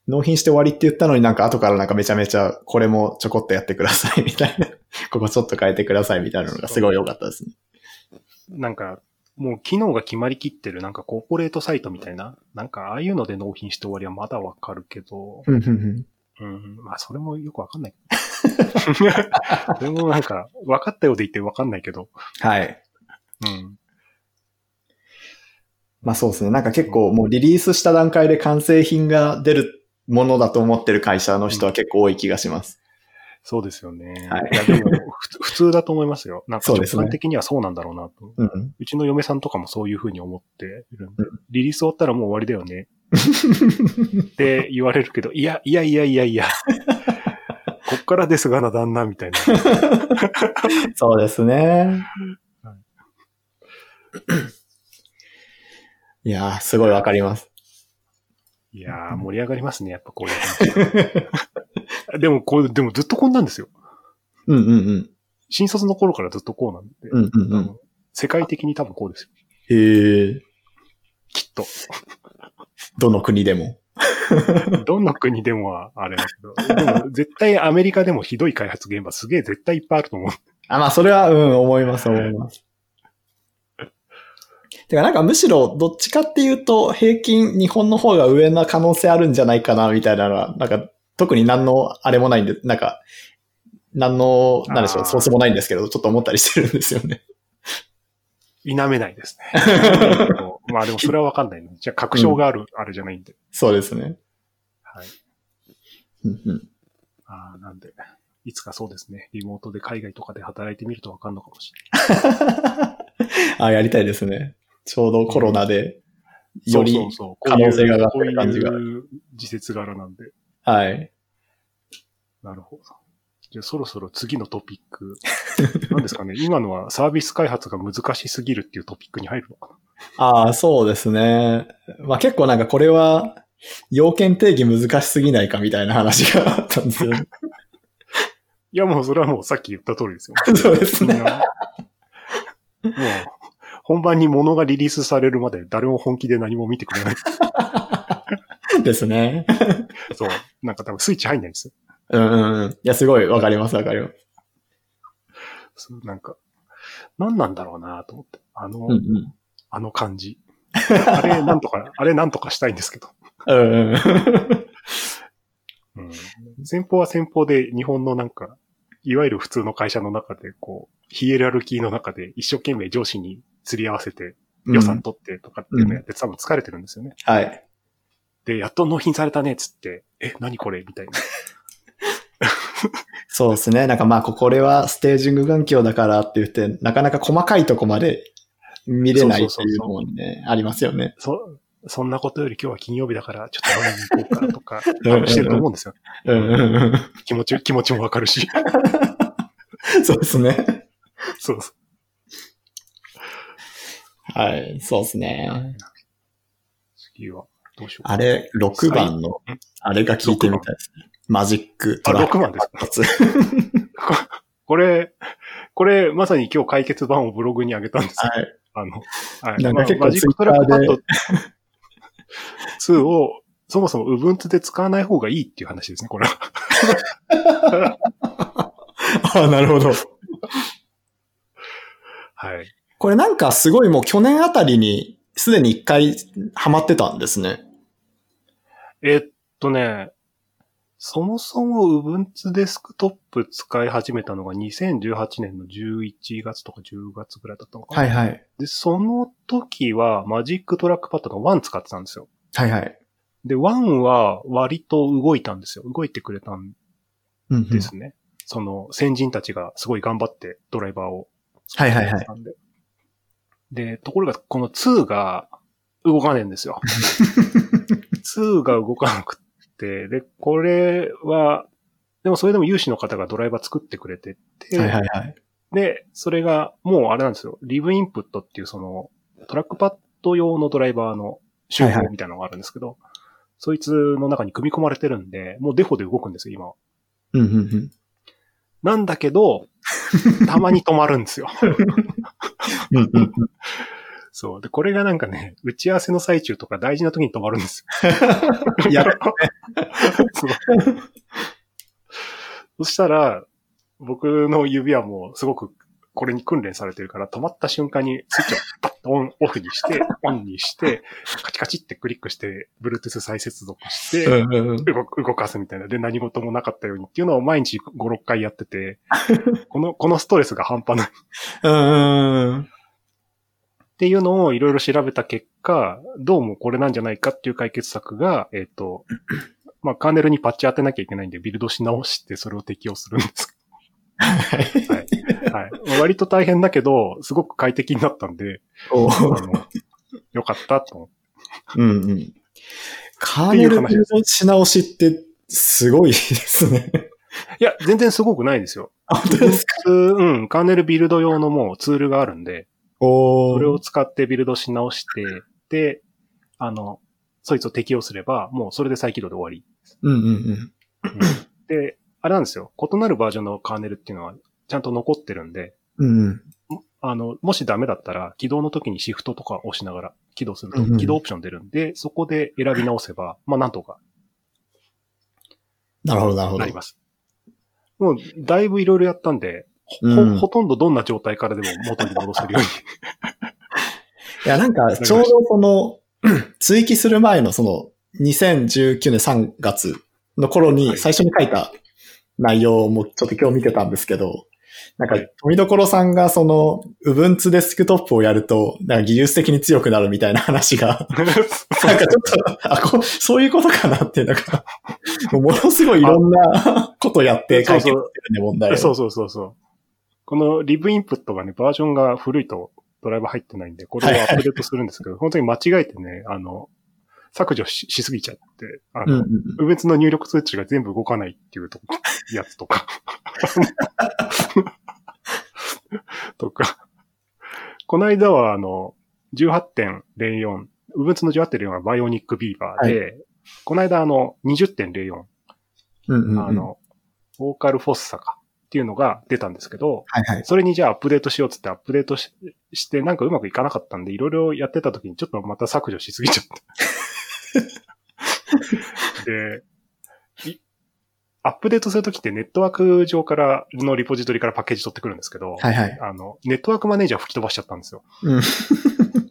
納品して終わりって言ったのになんか後からなんかめちゃめちゃこれもちょこっとやってくださいみたいな。ここちょっと変えてくださいみたいなのがすごい多かったですね。なんか、もう機能が決まりきってるなんかコーポレートサイトみたいな、なんかああいうので納品して終わりはまだわかるけど、うん、まあそれもよくわかんない。それもなんか、分かったようで言ってわかんないけど、はい。うん。まあそうですね。なんか結構もうリリースした段階で完成品が出るものだと思ってる会社の人は結構多い気がします。そうですよね。はいいや、でも、普通だと思いますよ。なんか、直そうですね感的にはそうなんだろうなと。うんうん。うちの嫁さんとかもそういうふうに思っているんで、うんリリース終わったらもう終わりだよねって言われるけど、いや、いやいやいやいや、こっからですがな、旦那、みたいな。そうですねはい。いやー、すごいわかります。いやー、盛り上がりますね、やっぱこういう話。でも、こう、でもずっとこんなんですよ。うんうんうん。新卒の頃からずっとこうなんで、うんうんうん。世界的に多分こうですよ。へえ。きっと。どの国でも。どの国でもはあれだけど、でも絶対アメリカでもひどい開発現場すげえ絶対いっぱいあると思う。あ、まあ、それは、うん、思います、思います。てか、なんかむしろ、どっちかっていうと、平均、日本の方が上な可能性あるんじゃないかな、みたいなのは、なんか、特に何の、あれもないんで、なんか、何の、なんでしょう、ソースもないんですけど、ちょっと思ったりしてるんですよね。否めないですね。まあでもそれはわかんないの。じゃあ確証がある、あれじゃないんで。そうですね。はい。うんうんああ、なんで、いつかそうですね。リモートで海外とかで働いてみるとわかんのかもしれ あ、やりたいですね。ちょうどコロナで、ない。より、そうそうそう可能性が上がってこういうる感じがこういう時節柄なんで。はい。なるほど。じゃあそろそろ次のトピック。何ですかね今のはサービス開発が難しすぎるっていうトピックに入るのかな ああ、そうですね。まあ結構なんかこれは、要件定義難しすぎないかみたいな話があったんですよ。いやもうそれはもうさっき言った通りですよ。そうですね。もう、本番に物がリリースされるまで誰も本気で何も見てくれない。ですね。そう。なんか多分スイッチ入んないんですよ。うんうんうん。いや、すごいわかりますわかります。そうなんか、何なんだろうなと思って。あの、うんうん。あの感じ。あれ、なんとか、あれなんとかしたいんですけど。うんうん。うん。先方は先方で日本のなんか、いわゆる普通の会社の中で、こう、ヒエラルキーの中で一生懸命上司に釣り合わせて予算取ってとかっていうのやって多分疲れてるんですよね。はい。で、やっと納品されたねっつって、え、何これみたいな。そうですね。なんかまあ、これはステージング環境だからって言って、なかなか細かいとこまで見れないっていうのもね、ありますよね。そ、そんなことより今日は金曜日だから、ちょっと飲みに行こうかとか、してると思うんですよ。気持ち、気持ちもわかるし。そうですね。そうそう。はい。そうですね。次は、どうしよう。あれ、6番のあれが聞いてみたいですね。マジックあ、トラック6番ですか？発。これ、これ、まさに今日解決版をブログに上げたんですよ。はい。あの、はい。なんか結構マジックトラックパッド Twitter 2を、そもそも Ubuntu で使わない方がいいっていう話ですね、これは。あなるほど。はい。これなんかすごいもう去年あたりにすでに一回ハマってたんですね。えっとね、そもそも Ubuntu デスクトップ使い始めたのが2018年の11月とか10月ぐらいだったのかな。はいはい。で、その時は Magic Trackpad の1使ってたんですよ。はいはい。で、1は割と動いたんですよ。動いてくれたんうんうんですね。その先人たちがすごい頑張ってドライバーをはいはいはい作ってくれたんで。で、ところがこの2が動かねえんですよ。2が動かなくって、で、これは、でもそれでも有志の方がドライバー作ってくれてて、はいはいはい。で、それがもうあれなんですよ。リブインプットっていうそのトラックパッド用のドライバーの手はいはい法みたいなのがあるんですけど、そいつの中に組み込まれてるんで、もうデフォで動くんですよ、今は。うんうんうん。なんだけど、たまに止まるんですよ。うんうんそう。で、これがなんかね、打ち合わせの最中とか大事な時に止まるんですうん。やる。よ。そうそしたら、僕の指はもうすごくこれに訓練されてるから、止まった瞬間にスイッチをパッとオン、オフにして、オンにして、カチカチってクリックして、Bluetooth 再接続して。動かすみたいな。で、何事もなかったようにっていうのを毎日5、6回やってて、この、このストレスが半端ない。うん。っていうのをいろいろ調べた結果、どうもこれなんじゃないかっていう解決策が、えっ、と、まあ、カーネルにパッチ当てなきゃいけないんで、ビルドし直してそれを適用するんですけはい。ど、はい。まあ割と大変だけど、すごく快適になったんで、よかったと思って。うんうん。カーネルのし直しってすごいですね。いや、全然すごくないですよ。本当ですか？うん、カーネルビルド用のもうツールがあるんで、おそれを使ってビルドし直して、で、あの、そいつを適用すれば、もうそれで再起動で終わり。うんうんうん。で、あれなんですよ。異なるバージョンのカーネルっていうのはちゃんと残ってるんで、うんうん。あの、もしダメだったら、起動の時にシフトとか押しながら起動するうんうんと起動オプション出るんで、そこで選び直せば、まあなんとかなるほど、なるほど。なります。もう、だいぶいろいろやったんで、ほ、うんほとんどどんな状態からでも元に戻せるように。いや、なんか、ちょうどその、追記する前のその、2019年3月の頃はいに最初に書いた内容もちょっと今日見てたんですけど、なんか、富所さんがその、Ubuntu デスクトップをやると、なんか技術的に強くなるみたいな話が、なんかちょっと、あこ、そういうことかなっていうのが、ものすごいいろんなことやって解決してるね、問題を。そうそうそうそう。このリブインプットがね、バージョンが古いとドライバー入ってないんで、これをアップデートするんですけど、本当に間違えてね、あの、削除ししすぎちゃって、あの、うんうんうん。別の入力通知が全部動かないっていうとやつとか。とか。この間は、あの、18.04、ウブンツの18.04はバイオニックビーバーで、この間、あの、20.04、うんうんうん。あの、ボーカルフォッサかっていうのが出たんですけど、はいはい。それにじゃあアップデートしようっつってアップデートしして、なんかうまくいかなかったんで、いろいろやってた時にちょっとまた削除しすぎちゃって。で、いアップデートするときってネットワーク上からのリポジトリからパッケージ取ってくるんですけど、はいはい。あの、ネットワークマネージャー吹き飛ばしちゃったんですよ。うん。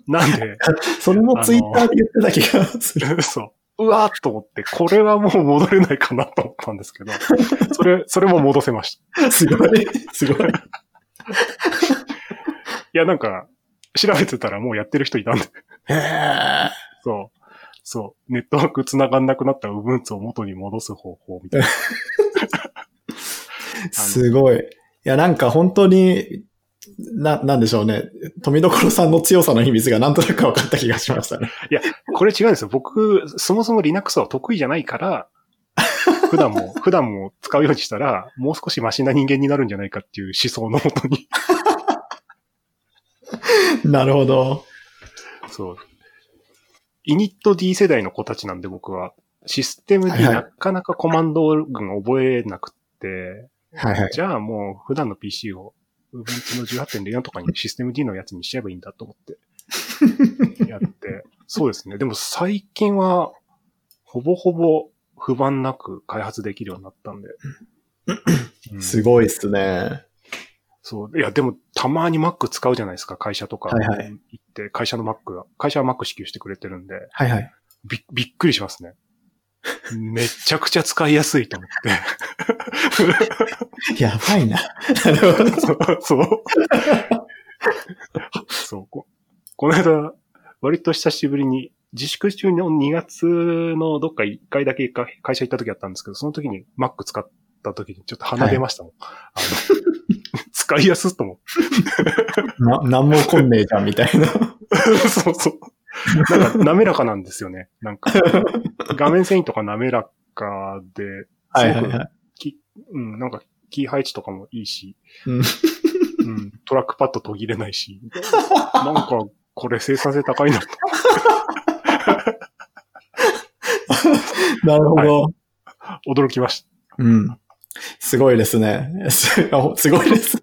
なんで、それもツイッターで言ってた気がする。そう。うわーっと思って、これはもう戻れないかなと思ったんですけど、それ、それも戻せました。すごい。すごい。いや、なんか、調べてたらもうやってる人いたんで、へーそう。そう。ネットワーク繋がんなくなった Ubuntu を元に戻す方法みたいな。すごい。いや、なんか本当に、な、なんでしょうね。富所さんの強さの秘密がなんとなく分かった気がしましたね。これ違うんですよ。僕、そもそも Linux は得意じゃないから、普段も、普段も使うようにしたら、もう少しマシな人間になるんじゃないかっていう思想のもとに。なるほど。そう。イニット D 世代の子たちなんで僕は、システムいなかなかコマンド群覚えなくって、はいはい。じゃあもう普段の PC を Ubuntu の18.04とかにシステム D のやつにしちゃえばいいんだと思って やって。そうですね。でも最近はほぼほぼ不満なく開発できるようになったんで。うんすごいっすね。そう。いや、でもたまに Mac 使うじゃないですか。会社とかはいはい行って、会社の Mac が。会社は Mac 支給してくれてるんで、はいはい。びびっくりしますね。めちゃくちゃ使いやすいと思って。やばいな。なるほど。そう。そう。そうこ。この間、割と久しぶりに、自粛中の2月のどっか1回だけか会社行った時あったんですけど、その時に Mac 使った時にちょっと鼻出ましたもん。あの使いやすっと思って。な、なんもこんねえじゃん、みたいな。そうそう。なんか滑らかなんですよね。なんか、画面遷移とか滑らかで、はいはいはい。きうん、なんか、キー配置とかもいいし、うんうん、トラックパッド途切れないし、なんか、これ生産性高いなと。なるほど。驚きましうん。すごいですね。す ごいですね。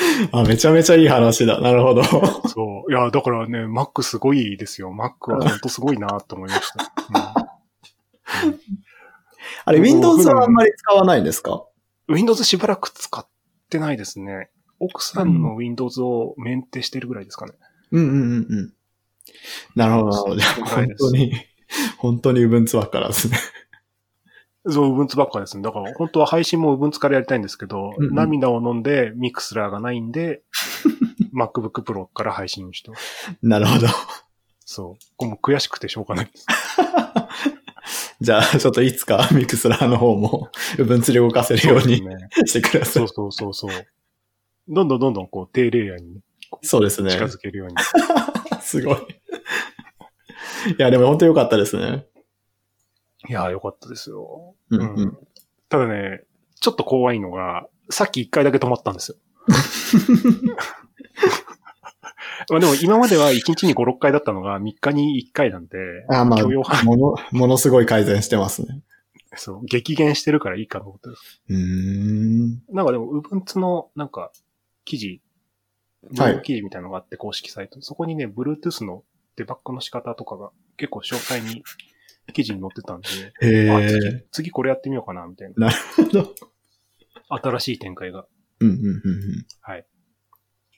あ、めちゃめちゃいい話だ。なるほど。た。そう。いや、だからね、Mac すごいですよ。Mac は本当すごいなと思いました。あれ、Windows はあんまり使わないんですか？うん、Windows しばらく使ってないですね。奥さんの Windows をメンテしてるぐらいですかね。うんうんうんうん。なるほどなるほど。本当に、本当に Ubuntu ばっからですね。そう、Ubuntu ばっかですね。だから本当は配信も Ubuntu からやりたいんですけど、うんうん涙を飲んで Mixlr がないんで、MacBook Pro から配信してます。なるほど。そう。これもう悔しくてしょうがないです。じゃあ、ちょっといつか Mixlr の方も Ubuntu で動かせるようにね。してくださそ。いうそうそうそう。どんどんどんどんこう低レイヤーにそうですね。近づけるように。すごい。いや、でも本当良かったですね。いやーよかったですよ。うんうん。ただね、ちょっと怖いのが、さっき一回だけ止まったんですよ。まあでも今までは1日に5、6回だったのが3日に1回なんで、あまあ、もの、ものすごい改善してますね。そう、激減してるからいいかと思ってる。うーん。なんかでも、Ubuntu のなんか記事、ブはい記事みたいなのがあって公式サイト、そこにね、Bluetooth のデバッグの仕方とかが結構詳細に記事に載ってたんで、へあ次え。次これやってみようかな、みたいな。なるほど。新しい展開が。うんうんうんうん。はい。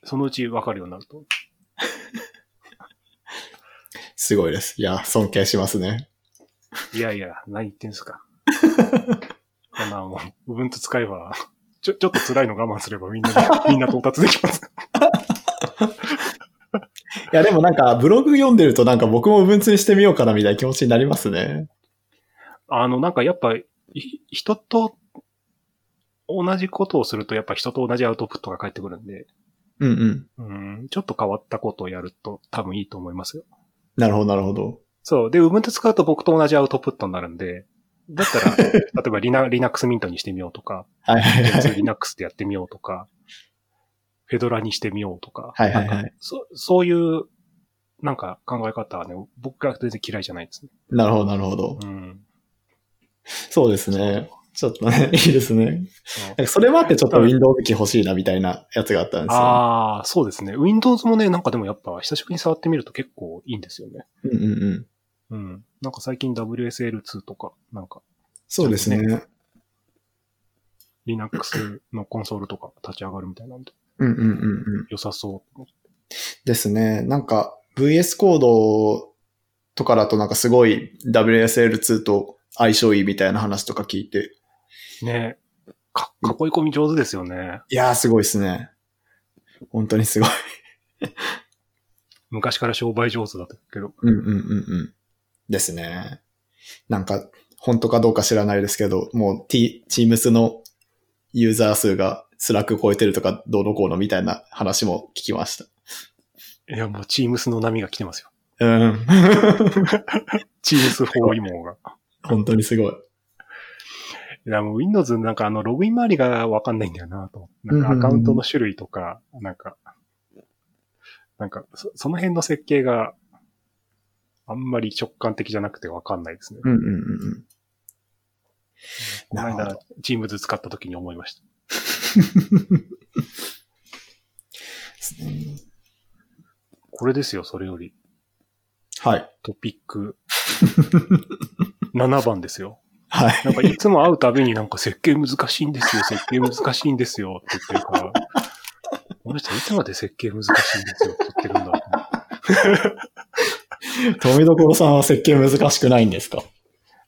そのうちわかるようになると。すごいです。いや、尊敬しますね。いやいや、何言ってんすか。な、もう、Ubuntu 使えば、ちょ、ちょっと辛いの我慢すればみんな、みんな到達できます。いや、でもなんか、ブログ読んでるとなんか僕も Ubuntu にしてみようかなみたいな気持ちになりますね。あの、なんかやっぱ、い人と同じことをすると、やっぱ人と同じアウトプットが返ってくるんで、うんうん。うん、ちょっと変わったことをやると多分いいと思いますよ。なるほど、なるほど。そう。で、Ubuntu 使うと僕と同じアウトプットになるんで、だったら、例えば Lina- Linux Mint にしてみようとか、はいはいはい。Linux でやってみようとか、フェドラにしてみようとか、はいはいはいそそういう、なんか考え方はね、僕が全然嫌いじゃないですね。なるほど、なるほど。うん。そうですね。ちょっとね、いいですね。そうそれもあってちょっと Windows 機欲しいなみたいなやつがあったんですよ。ああ、そうですね。Windows もね、なんかでもやっぱ久しぶりに触ってみると結構いいんですよね。うんうんうん。うん。なんか最近 WSL2 とか、なんかそうですね。Linux のコンソールとか立ち上がるみたいなんで、うんうんうんうん。良さそう。ですね。なんか VS コードとかだとなんかすごい WSL2 と相性いいみたいな話とか聞いて。ねか、囲い込み上手ですよね。いやーすごいですね。本当にすごい。昔から商売上手だったけど。うんうんうんうん。ですね。なんか、本当かどうか知らないですけど、もう T、Teams のユーザー数が Slack 超えてるとかどうのこうのみたいな話も聞きました。いや、もう Teams の波が来てますよ。うん。Teams 包囲網が。本当にすごい。いや、もう Windows なんかあの、ログイン周りがわかんないんだよなと。なんかアカウントの種類とか、なんか、なんかそ、その辺の設計があんまり直感的じゃなくてわかんないですね。うんうんうんうん。この間なるほど、Teams 使った時に思いました。ですねこれですよ、それより。はい。トピック7番ですよ。はい。なんかいつも会うたびになんか設計難しいんですよ、設計難しいんですよって言ってるから、この人いつまで設計難しいんですよって言ってるんだ。富所さんは設計難しくないんですか？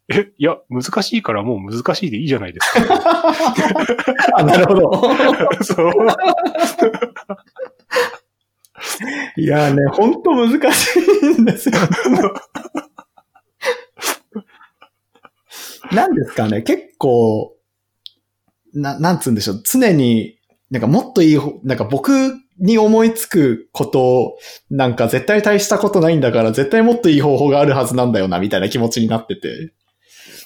え、いや、難しいからもう難しいでいいじゃないですか。あ、なるほど。そう。いやね、ほんと難しいんですよ。なんですかね、結構、な、なんつうんでしょう、常に、なんかもっといい方、なんか僕に思いつくことを、なんか絶対大したことないんだから、絶対もっといい方法があるはずなんだよな、みたいな気持ちになってて。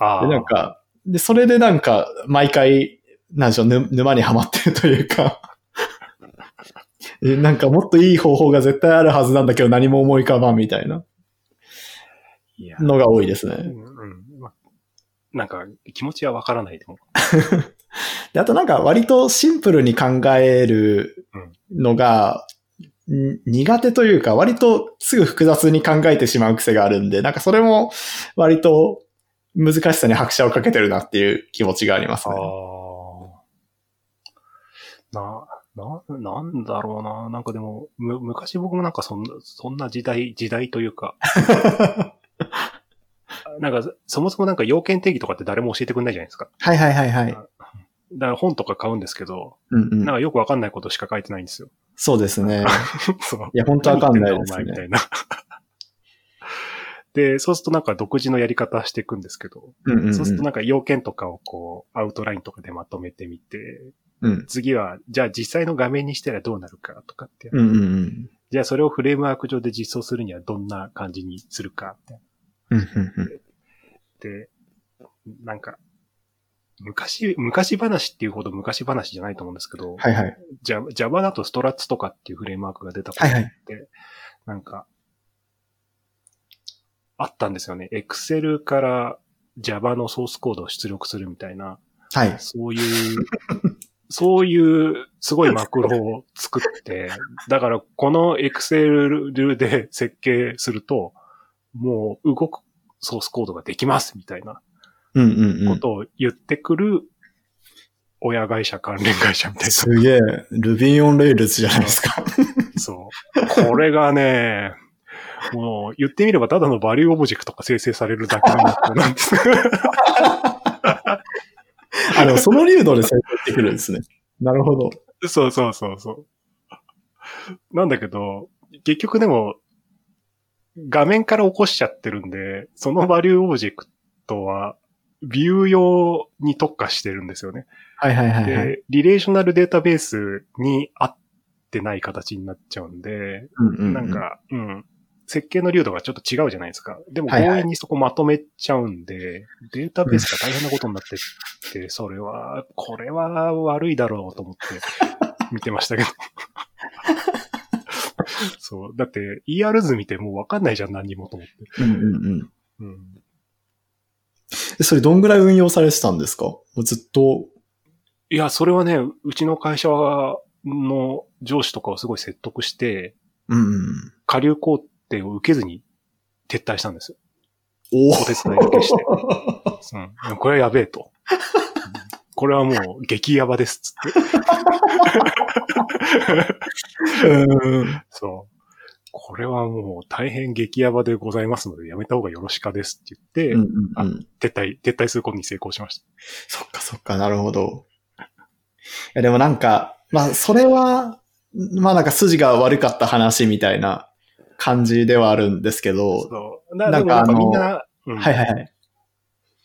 あで、なんか、で、それでなんか、毎回、なんでしょう、ぬ沼にはまってるというか、えなんかもっといい方法が絶対あるはずなんだけど何も思い浮かばんみたいな。のが多いですね。うんうん。まなんか気持ちはわからないでも。で、あとなんか割とシンプルに考えるのが、ん苦手というか割とすぐ複雑に考えてしまう癖があるんで、なんかそれも割と難しさに拍車をかけてるなっていう気持ちがありますあね。あ。な、な、なんだろうな。なんかでも、む、昔僕もなんかそんな、そんな時代、時代というか、なんか、そもそもなんか要件定義とかって誰も教えてくんないじゃないですか。はいはいはいはい。だから本とか買うんですけど、うんうんなんかよくわかんないことしか書いてないんですよ。そうですね。そう。いや、本当わかんないですね。お前みたいな。で、そうするとなんか独自のやり方していくんですけど、うんうんうんそうするとなんか要件とかをこう、アウトラインとかでまとめてみて、うん。次は、じゃあ実際の画面にしたらどうなるかとかって、うんうんうん。じゃあそれをフレームワーク上で実装するにはどんな感じにするかって。うんうんうんで、なんか、昔、昔話っていうほど昔話じゃないと思うんですけど、はいはい。Java だとストラッツとかっていうフレームワークが出たことはいはい。なんか、あったんですよね。Excel から Java のソースコードを出力するみたいな、はい。そういう、そういうすごいマクロを作って、だからこの Excel で設計すると、もう動くソースコードができますみたいなうんうんうん。ことを言ってくる親会社関連会社みたいな。すげえ、Ruby on Rails じゃないですか。そう。これがね、もう言ってみればただの value object が生成されるだけのなんです。あ、でもその粒度で生成してくるんですね。なるほど。そうそうそうそう。なんだけど、結局でも、画面から起こしちゃってるんで、その value object は、 view 用に特化してるんですよね。はいはいはい、はい。で、リレーショナルデータベースに合ってない形になっちゃうんで、うんうんうんなん、か、うん。設計の流度がちょっと違うじゃないですか。でもはいはい強引にそこまとめちゃうんで、データベースが大変なことになってって、それは、これは悪いだろうと思って見てましたけど。そう。だって ER 図見てもうわかんないじゃん、何にもと思って。うんうんうん。うん。でそれどんぐらい運用されてたんですか？もうずっと。いや、それはね、うちの会社の上司とかをすごい説得して、うんうん。下流工程を受けずに撤退したんですよ。おお手伝いだけして。うん。これはやべえと。これはもう激ヤバですっつって。うん。そう。これはもう大変激ヤバでございますのでやめた方がよろしかですって言って、うんうんうん。撤退、撤退することに成功しました。そっかそっか、なるほど。いやでもなんか、まあそれは、まあなんか筋が悪かった話みたいな感じではあるんですけど、そう。ななんかあのみんな、うんはいはいはい。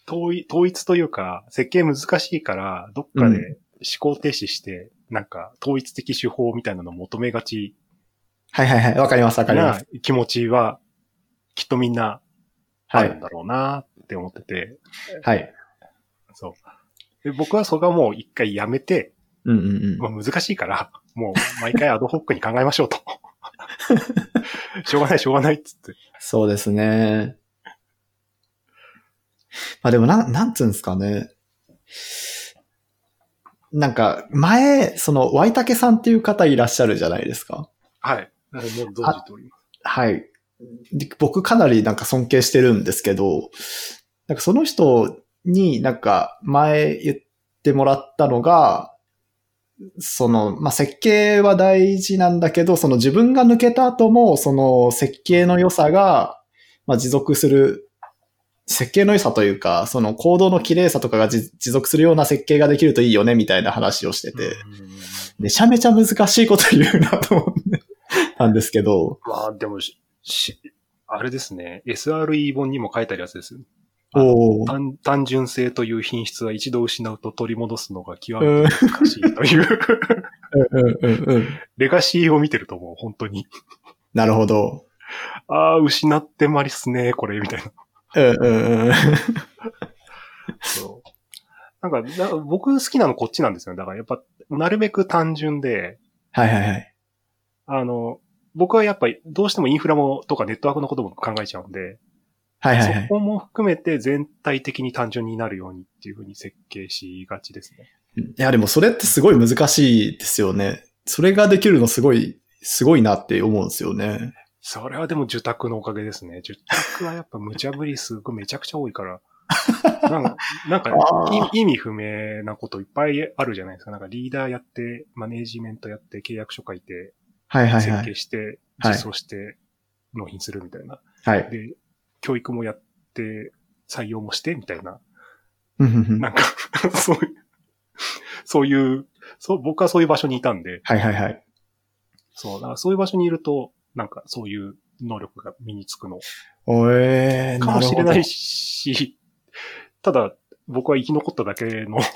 統一統一というか、設計難しいから、どっかで思考停止して、なんか統一的手法みたいなのを求めがちはいはいはい。わかりますわかりまなす。気持ちは、きっとみんなあはい。るんだろうなって思ってて、はい。そう。で僕はそれがもう一回やめて、うんうんうん。まあ、難しいから、もう毎回アドホックに考えましょうと。しょうがないしょうがないっつって。そうですね。まあでもなん、なんつうんですかね。なんか、前、その、ワイタケさんっていう方いらっしゃるじゃないですか。はい。もう存じております。はい。で僕かなりなんか尊敬してるんですけど、なんかその人になんか前言ってもらったのが、その、まあ、設計は大事なんだけど、その自分が抜けた後も、その設計の良さが、まあ、持続する、設計の良さというか、その行動の綺麗さとかがじ持続するような設計ができるといいよね、みたいな話をしてて、めちゃめちゃ難しいこと言うなと思ってたんですけど、まあ、でもし、しあれですね。SRE 本にも書いてあるやつです単単純性という品質は一度失うと取り戻すのが極めて難しいという、うんうんうんうん。レガシーを見てるともう本当に、なるほど。ああ、失ってまりっすね、これ、みたいな。うんうんうん。そう。なんかな、僕好きなのこっちなんですよね。だからやっぱ、なるべく単純で、はいはいはい。あの、僕はやっぱりどうしてもインフラもとかネットワークのことも考えちゃうんで、はいはいはい。そこも含めて全体的に単純になるようにっていうふうに設計しがちですね。いやでもそれってすごい難しいですよね。それができるのすごい、すごいなって思うんですよね。それはでも受託のおかげですね。受託はやっぱ無茶ぶりすごいめちゃくちゃ多いから。なんか、なんか意味不明なこといっぱいあるじゃないですか。なんかリーダーやって、マネージメントやって、契約書書いて、設はいはいはい。計して、はい実装して、納品するみたいな。はい。で、教育もやって、採用もして、みたいな。なんか、そういう、そういう、そう、僕はそういう場所にいたんで、はいはいはい。そう、だからそういう場所にいると、なんかそういう能力が身につくの。おえー、かもしれないるし、ただ、僕は生き残っただけの。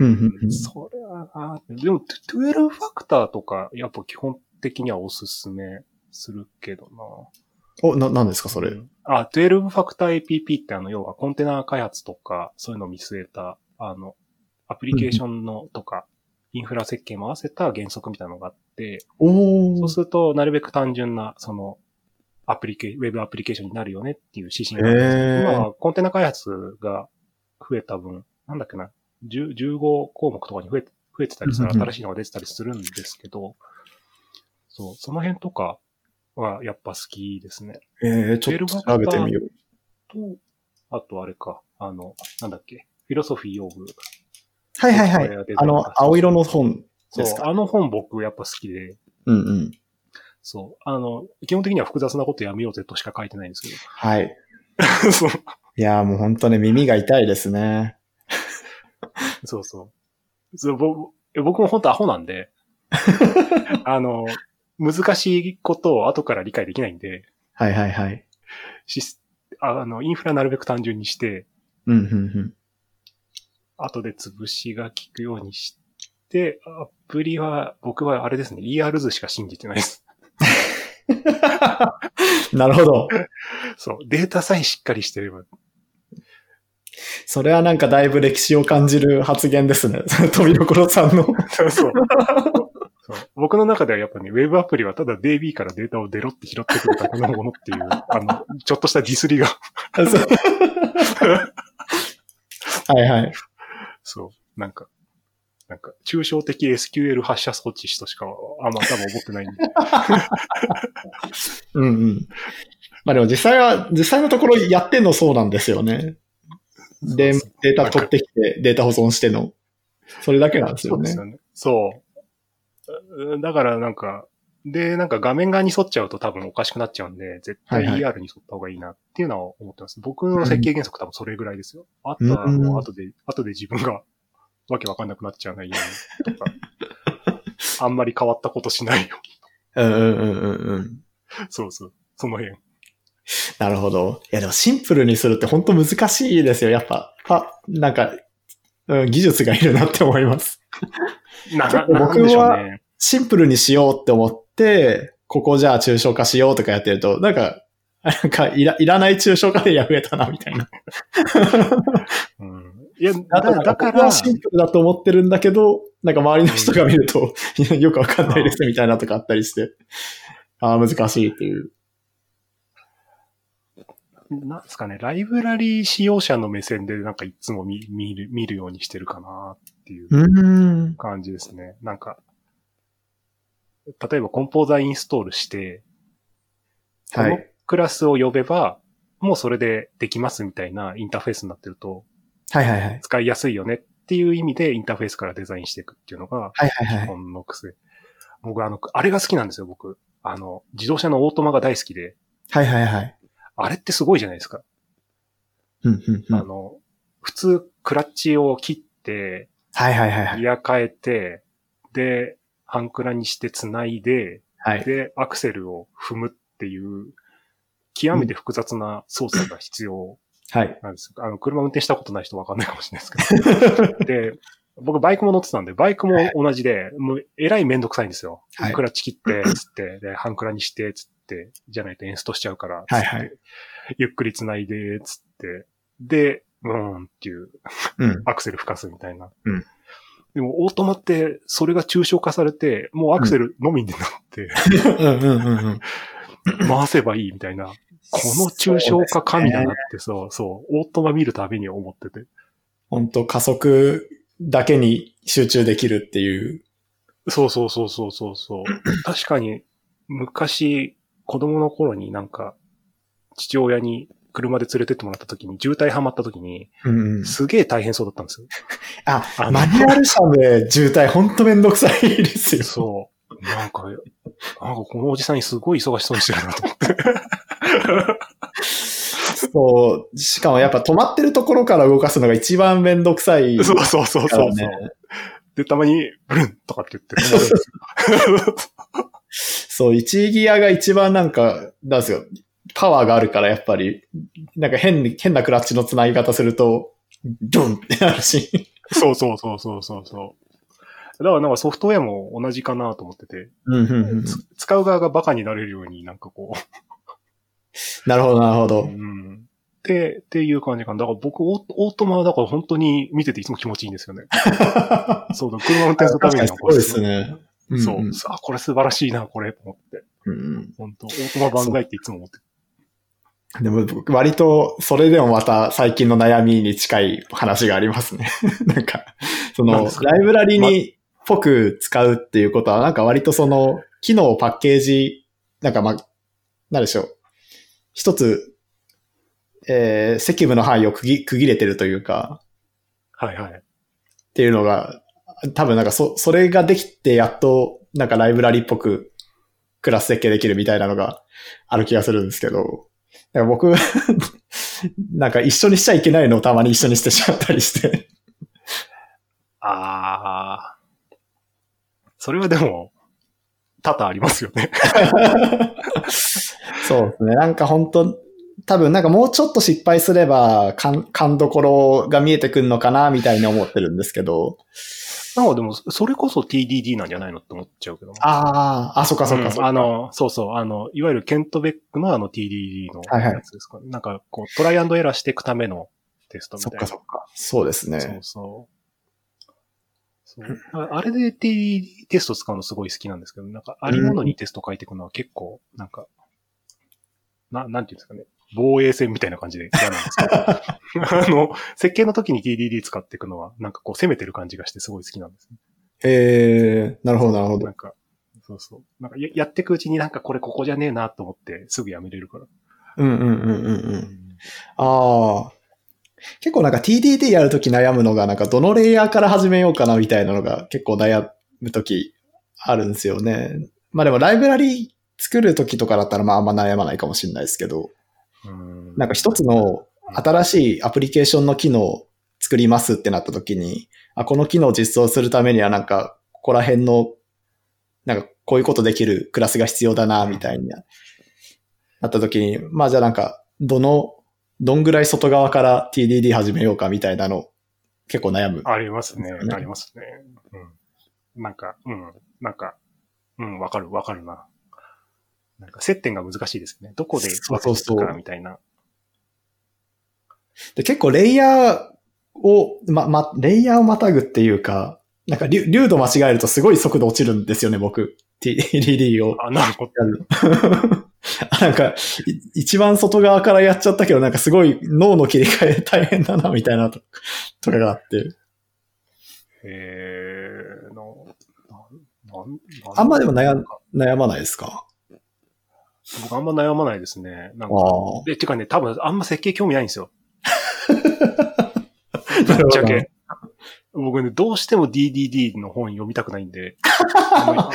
うんそれはな、でも、12ファクターとか、やっぱ基本的にはおすすめするけどほど。お、な、なんですかそれ？うんあ、12ファクター APP ってあの、要はコンテナ開発とか、そういうのを見据えた、あの、アプリケーションのとか、インフラ設計も合わせた原則みたいなのがあって、おー。そうすると、なるべく単純な、その、アプリケ、ウェブアプリケーションになるよねっていう指針があるんですよへー今はコンテナ開発が増えた分、なんだっけな、10 15項目とかに増え増えてたりする、新しいのが出てたりするんですけど、そう、その辺とかはやっぱ好きですね。えー、ちょっと調べてみよう。と、あとあれか、あの、なんだっけ、フィロソフィーオブ。はいはいはいあの、青色の本そうです、か？あの本僕やっぱ好きで、うんうん。そう、あの、基本的には複雑なことやめようぜとしか書いてないんですけど、はい。そういやーもう本当ね、耳が痛いですね。そうそう。そう僕僕も本当アホなんで、あの、難しいことを後から理解できないんで、はいはいはい。シスあの、インフラなるべく単純にして、うん、うん、うん。後で潰しが効くようにして、アプリは、僕はあれですね、ER 図しか信じてないです。なるほど。そう、データさえしっかりしてれば。それはなんかだいぶ歴史を感じる発言ですね。富所さんの。そうそう。僕の中ではやっぱね、ウェブアプリはただ DB からデータをデロって拾ってくるだけのものっていう、あの、ちょっとしたディスりが、はいはい。そう、なんか、なんか、抽象的 SQL 発射装置としか、あんま多分思ってないんで。うんうん。まあでも実際は、実際のところやってんのそうなんですよね。で、データ取ってきて、データ保存しての。それだけなんですよねそうです。よね。そう。だからなんか、で、なんか画面側に沿っちゃうと多分おかしくなっちゃうんで、絶対はい ER に沿った方がいいなっていうのは思ってます。僕の設計原則多分それぐらいですよ。あとはもう後で、後で自分がわけわかんなくなっちゃわないようにとか、あんまり変わったことしないようんうんうんうんうん。うに。そうそう。その辺。なるほど。いやでもシンプルにするって本当難しいですよ。やっぱ、パ、なんか、うん、技術がいるなって思います。な、結構なんでしょうね。シンプルにしようって思って、ここじゃあ抽象化しようとかやってると、なんか、なんかいらいらない抽象化でや増えたな、みたいな。うん。いや、だからシンプルだと思ってるんだけど、なんか周りの人が見ると、いや よくわかんないですみたいなとかあったりして、ああ、難しいっていう。なんですかね、ライブラリー使用者の目線でなんかいつも見見る、見るようにしてるかなっていううん。感じですね。なんか、例えばコンポーザーインストールして、このはい。クラスを呼べば、もうそれでできますみたいなインターフェースになってると、はいはいはい。使いやすいよねっていう意味でインターフェースからデザインしていくっていうのが、はいはいはい。基本の癖。僕あの、あれが好きなんですよ、僕。あの、自動車のオートマが大好きで、はいはいはい。あれってすごいじゃないですか。うんうんうん。あの、普通、クラッチを切って、はいはいはいはい。ギア変えて、で、ハンクラにして繋いで、はい。で、アクセルを踏むっていう、極めて複雑な操作が必要はい。なんですよ。あの、車運転したことない人わかんないかもしれないですけど。で、僕バイクも乗ってたんで、バイクも同じで、もう、えらいめんどくさいんですよ。はいクラッチ切って、つって、で、ハンクラにして、つって、じゃないとエンストしちゃうから、はいはいゆっくり繋いで、つって、で、うーんっていう、うん。アクセル吹かすみたいな。うん。でも、オートマって、それが抽象化されて、もうアクセルのみになって。回せばいいみたいな。この抽象化神だなって、そう、そう、オートマ見るたびに思ってて。本当加速だけに集中できるっていう。そうそうそうそうそうそう。確かに、昔、子供の頃になん。か、父親に車で連れてってもらった時に、渋滞ハマった時に、うんうん、すげえ大変そうだったんですよ。ああのマニュアル車で渋滞ほんとめんどくさいですよ。そう。なんか、なんかこのおじさんにすごい忙しそうにしてるなと思って。そう。しかもやっぱ止まってるところから動かすのが一番めんどくさいそうそうそうかそう。で、たまに、ブルンとかって言って止まるんですよ。そう、1ギアが一番なんか、なんですよ。パワーがあるからやっぱり、なんか変に、変なクラッチの繋ぎ方すると、ドンってなるし。そうそうそうそうそうそう。だからなんかソフトウェアも同じかなと思ってて、うんうんうんつ使う側がバカになれるようになんかこなるほど、なるほう、うど。ん。で、っていう感じかな。だから僕、オートマはだから本当に見てていつも気持ちいいんですよね。そうだ、車運転するためには確かにすごいですね。そう、んんあ、これ素晴らしいな、これ、と思って。うんうん本当オートマ万歳っていつも思ってる。でも僕割とそれでもまた最近の悩みに近い話がありますね。なんか、そのライブラリにぽく使うっていうことはなんか割とその機能パッケージ、なんかまあ、なんでしょう。一つ、えー、積部の範囲を区切区切れてるというか、はいはい。っていうのが、多分なんかそ、それができてやっとなんかライブラリっぽくクラス設計できるみたいなのがある気がするんですけど、だから僕、なんか一緒にしちゃいけないのをたまに一緒にしてしまったりして。ああ。それはでも、多々ありますよね。そうですね。なんか本当多分なんかもうちょっと失敗すれば、勘、勘どころが見えてくるのかな、みたいに思ってるんですけど。なんかでも、それこそ TDD なんじゃないのって思っちゃうけどな。ああ、あ、そっかそっかそっか。うんあの、そうそう、あの、いわゆるケントベックのあの TDD のはいはいやつですかね。なんか、こう、トライアンドエラーしていくためのテストみたいな。そっかそっか。そうですね。そうそう。そうああれで TDD テスト使うのすごい好きなんですけど、なんか、ありものにテスト書いていくのは結構、なんか、な、なんていうんですかね。防衛戦みたいな感じで嫌なんですけど。あの、設計の時に TDD 使っていくのは、なんかこう攻めてる感じがしてすごい好きなんですね。へえ、なるほどなるほどなん。か、そうそう。なんかややっていくうちになんかこれここじゃねえなと思ってすぐやめれるから。うんうんうんうんうん。ああ。結構なんか TDD やるとき悩むのが、なんかどのレイヤーから始めようかなみたいなのが結構悩むときあるんですよね。まあでもライブラリ作るときとかだったらまああんま悩まないかもしれないですけど、うんなんか一つの新しいアプリケーションの機能を作りますってなったときに、あ、この機能を実装するためにはなんか、ここら辺の、なんかこういうことできるクラスが必要だな、みたいになったときに、まあじゃあなんか、どの、どんぐらい外側から TDD 始めようかみたいなの、結構悩む。あります。ねありますね。うん。なんか、うん。なんか、うん、わかる、わかるな。なんか接点が難しいですね。どこで分けていくかみたいな。で結構レイヤーを、ま、ま、レイヤーをまたぐっていうか、なんか流流度間違えるとすごい速度落ちるんですよね、僕。TDD を。あ、なるほど。なんか、い一番外側からやっちゃったけど、なんかすごい脳の切り替え大変だな、みたいなととかがあって。えー、の、なん、なん、あんまでも悩悩まないですか？僕あんま悩まないですね。なんか、あで、てかね、多分あんま設計興味ないんですよ。ぶっちゃけ。僕ね、どうしても DDD の本読みたくないんで。あ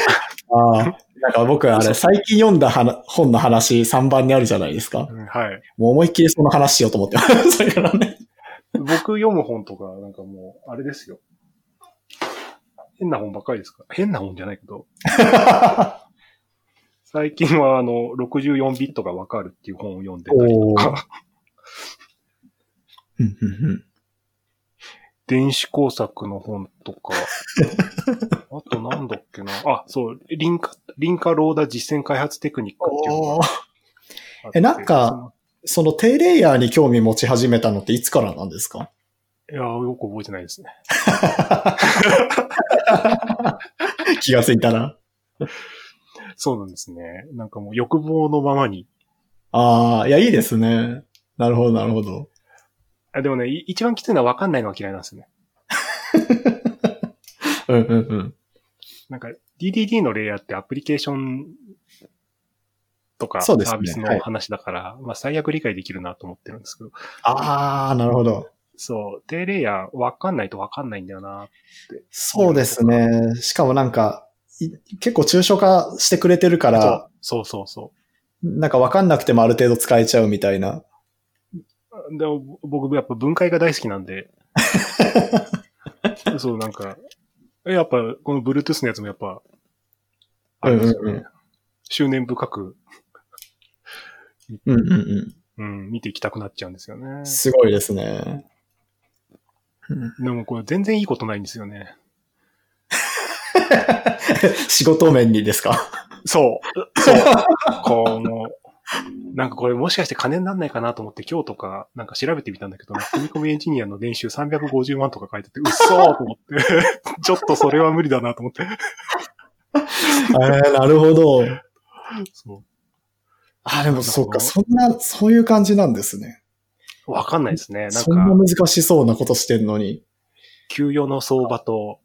ああ。なんか僕、あれ、最近読んだ話本の話3番にあるじゃないですか。りうんはい。もう思いっきりその話しようと思ってます。それからね。僕読む本とか、なんかもう、あれですよ。変な本ばっかりですか？変な本じゃないけど、最近はあの、64ビットがわかるっていう本を読んでたりとか、うんうんうん。電子工作の本とか、あとなんだっけな。あ、そう、リンカ、リンカローダ実践開発テクニックっていうえなんか、その低レイヤーに興味持ち始めたのっていつからなんですか？いや、よく覚えてないですね。気がついたら。そうなんですね。なんかもう欲望のままに。ああ、いや、いいですね。なるほど、なるほど。あでもね、い一番きついのは分かんないのが嫌いなんですよね。うんうんうん。なんか DDD のレイヤーってアプリケーションとかサービスの話だから、まあ最悪理解できるなと思ってるんですけど、ああ、なるほど。そう、低レイヤー分かんないと分かんないんだよなって。そうですね。しかもなんか、い結構抽象化してくれてるから、そうそうそなんかわかんなくてもある程度使えちゃうみたいな。う。でも僕やっぱ分解が大好きなんで、そうなんか、やっぱこの Bluetooth のやつもやっぱ、あれですよね。うんうんうん執念深く、うんうんううん、見ていきたくなっちゃうんですよねん。。すごいですね。うんでもこれ全然いいことないんですよね。仕事面にですか？そう。そう。この、なんかこれもしかして金になんないかなと思って今日とかなんか調べてみたんだけど、組み込みエンジニアの年収350万とか書いてて、うっそーと思って、ちょっとそれは無理だなと思って。えー、なるほど。そあ、でもそっか、そんな、そういう感じなんですね。う。わかんないですね。なんそんなか、難しそうなことしてんのに。給与の相場と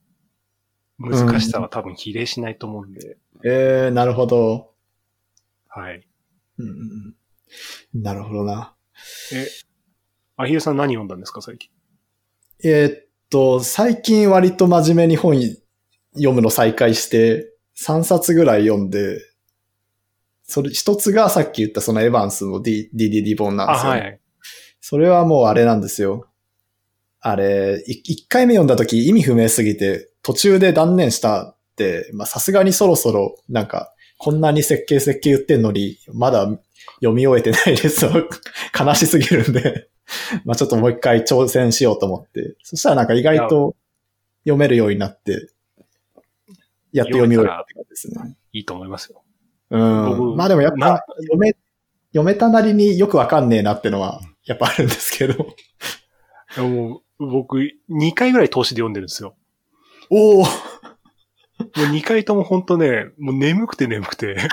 難しさは多分比例しないと思うんで、えー、なるほど。はい。うんうんうん、なるほどな。え、アヒルさん何読んだんですか、最近？えーっと、最近割と真面目に本読むの再開して、3冊ぐらい読んで、それ一つがさっき言ったそのエヴァンスの DDD 本なんですよ、あ、はい。それはもうあれなんですよ。あれ、い一回目読んだ時意味不明すぎて、途中で断念したって、まあさすがにそろそろ、なんか、こんなに設計設計言ってんのに、まだ読み終えてないですよ。悲しすぎるんで、まあちょっともう一回挑戦しようと思って。そしたらなんか意外と読めるようになって、やって読み終えたって感じですね。いいと思いますよ。うん。僕まあでもやっぱ読め、読めたなりによくわかんねえなってのは、やっぱあるんですけど。でも僕、2回ぐらい投資で読んでるんですよ。おおもう2回とも本当ね、もう眠くて眠くて。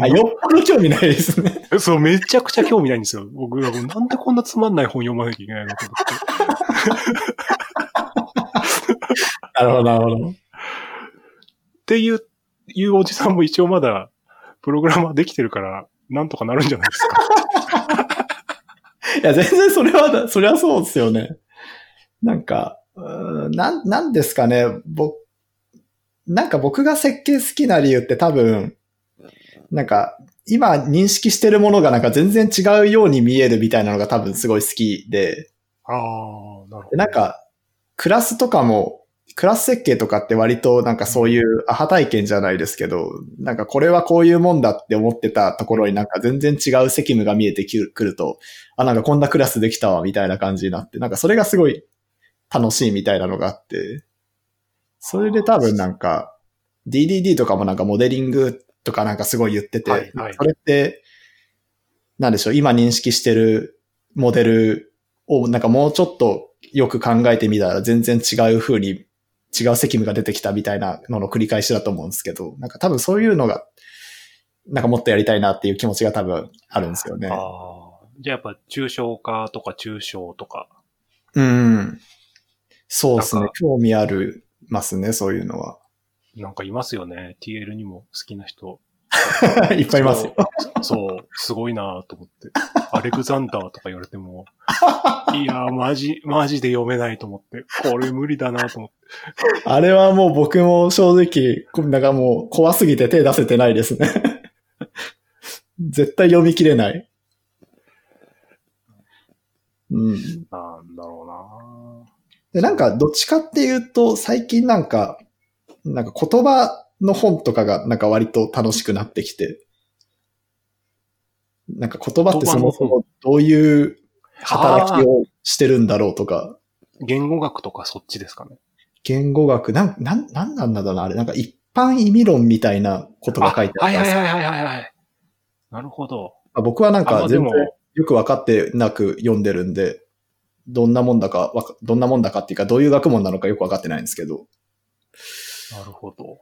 あ、よっぽど興味ないですね。そう、めちゃくちゃ興味ないんですよ。僕、なんでこんなつまんない本読まなきゃいけないのと思って。なるほど、なるほど。っていう、いうおじさんも一応まだ、プログラマーできてるから、なんとかなるんじゃないですか。いや、全然それは、それはそうですよね。なんか、なん、なんですかね、僕、なんか僕が設計好きな理由って多分、なんか、今認識してるものがなんか全然違うように見えるみたいなのが多分すごい好きで、ああ、なるほど。でなんか、クラスとかも、クラス設計とかって割となんかそういうアハ体験じゃないですけど、なんかこれはこういうもんだって思ってたところになんか全然違う責務が見えてくると、あ、なんかこんなクラスできたわみたいな感じになって、なんかそれがすごい楽しいみたいなのがあって、それで多分なんか DDD とかもなんかモデリングとかなんかすごい言ってて、はいはいそれって、なんでしょう、今認識してるモデルをなんかもうちょっとよく考えてみたら全然違う風に違う責務が出てきたみたいなのの繰り返しだと思うんですけど、なんか多分そういうのが、なんかもっとやりたいなっていう気持ちが多分あるんですよね。ああ。じゃあやっぱ抽象化とか抽象とか。うん。そうですね。興味あるますね、そういうのは。なんかいますよね。TL にも好きな人。いっぱいいますよ。そう。すごいなと思って。アレクザンダーとか言われても、いやー、マジ、マジで読めないと思って。これ無理だなと思って。あれはもう僕も正直、こなんかもう怖すぎて手出せてないですね。絶対読み切れない。うん。なんだろで、なんか、どっちかっていうと、最近なんか、なんか言葉の本とかがなんか割と楽しくなってきて、なんか言葉ってそもそもどういう働きをしてるんだろうとか。言語学とかそっちですかね。言語学、なん、なん、なんなんだろうな、あれ、なんか一般意味論みたいなことが書いてあはいったんですよはいはいはいはいはい。なるほど。あ僕はなんか全然よく分かってなく読んでるんで、どんなもんだかわか、どんなもんだかっていうか、どういう学問なのかよく分かってないんですけど。なるほど。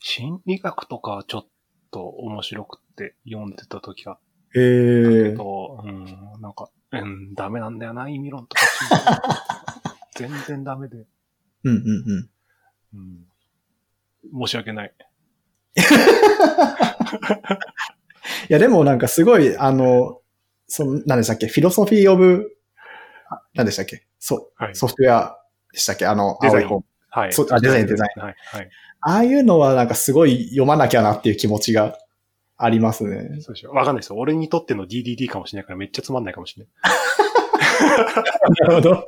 心理学とかはちょっと面白くって読んでた時があったけど、うん、なんか、うん、ダメなんだよな、意味論とか。全然ダメで。うんうんうん。うん。申し訳ない。いや、でもなんかすごい、あの、その、何でしたっけフィロソフィーオブ、あ何でしたっけ？そはい。ソフトウェアでしたっけ？あの、デザイン青い本。はい。そうあデザインデザインはい。はい。ああいうのはなんかすごい読まなきゃなっていう気持ちがありますね。そうでしょ。わかんないですよ。俺にとっての DDD かもしれないからめっちゃつまんないかもしれない。なるほど。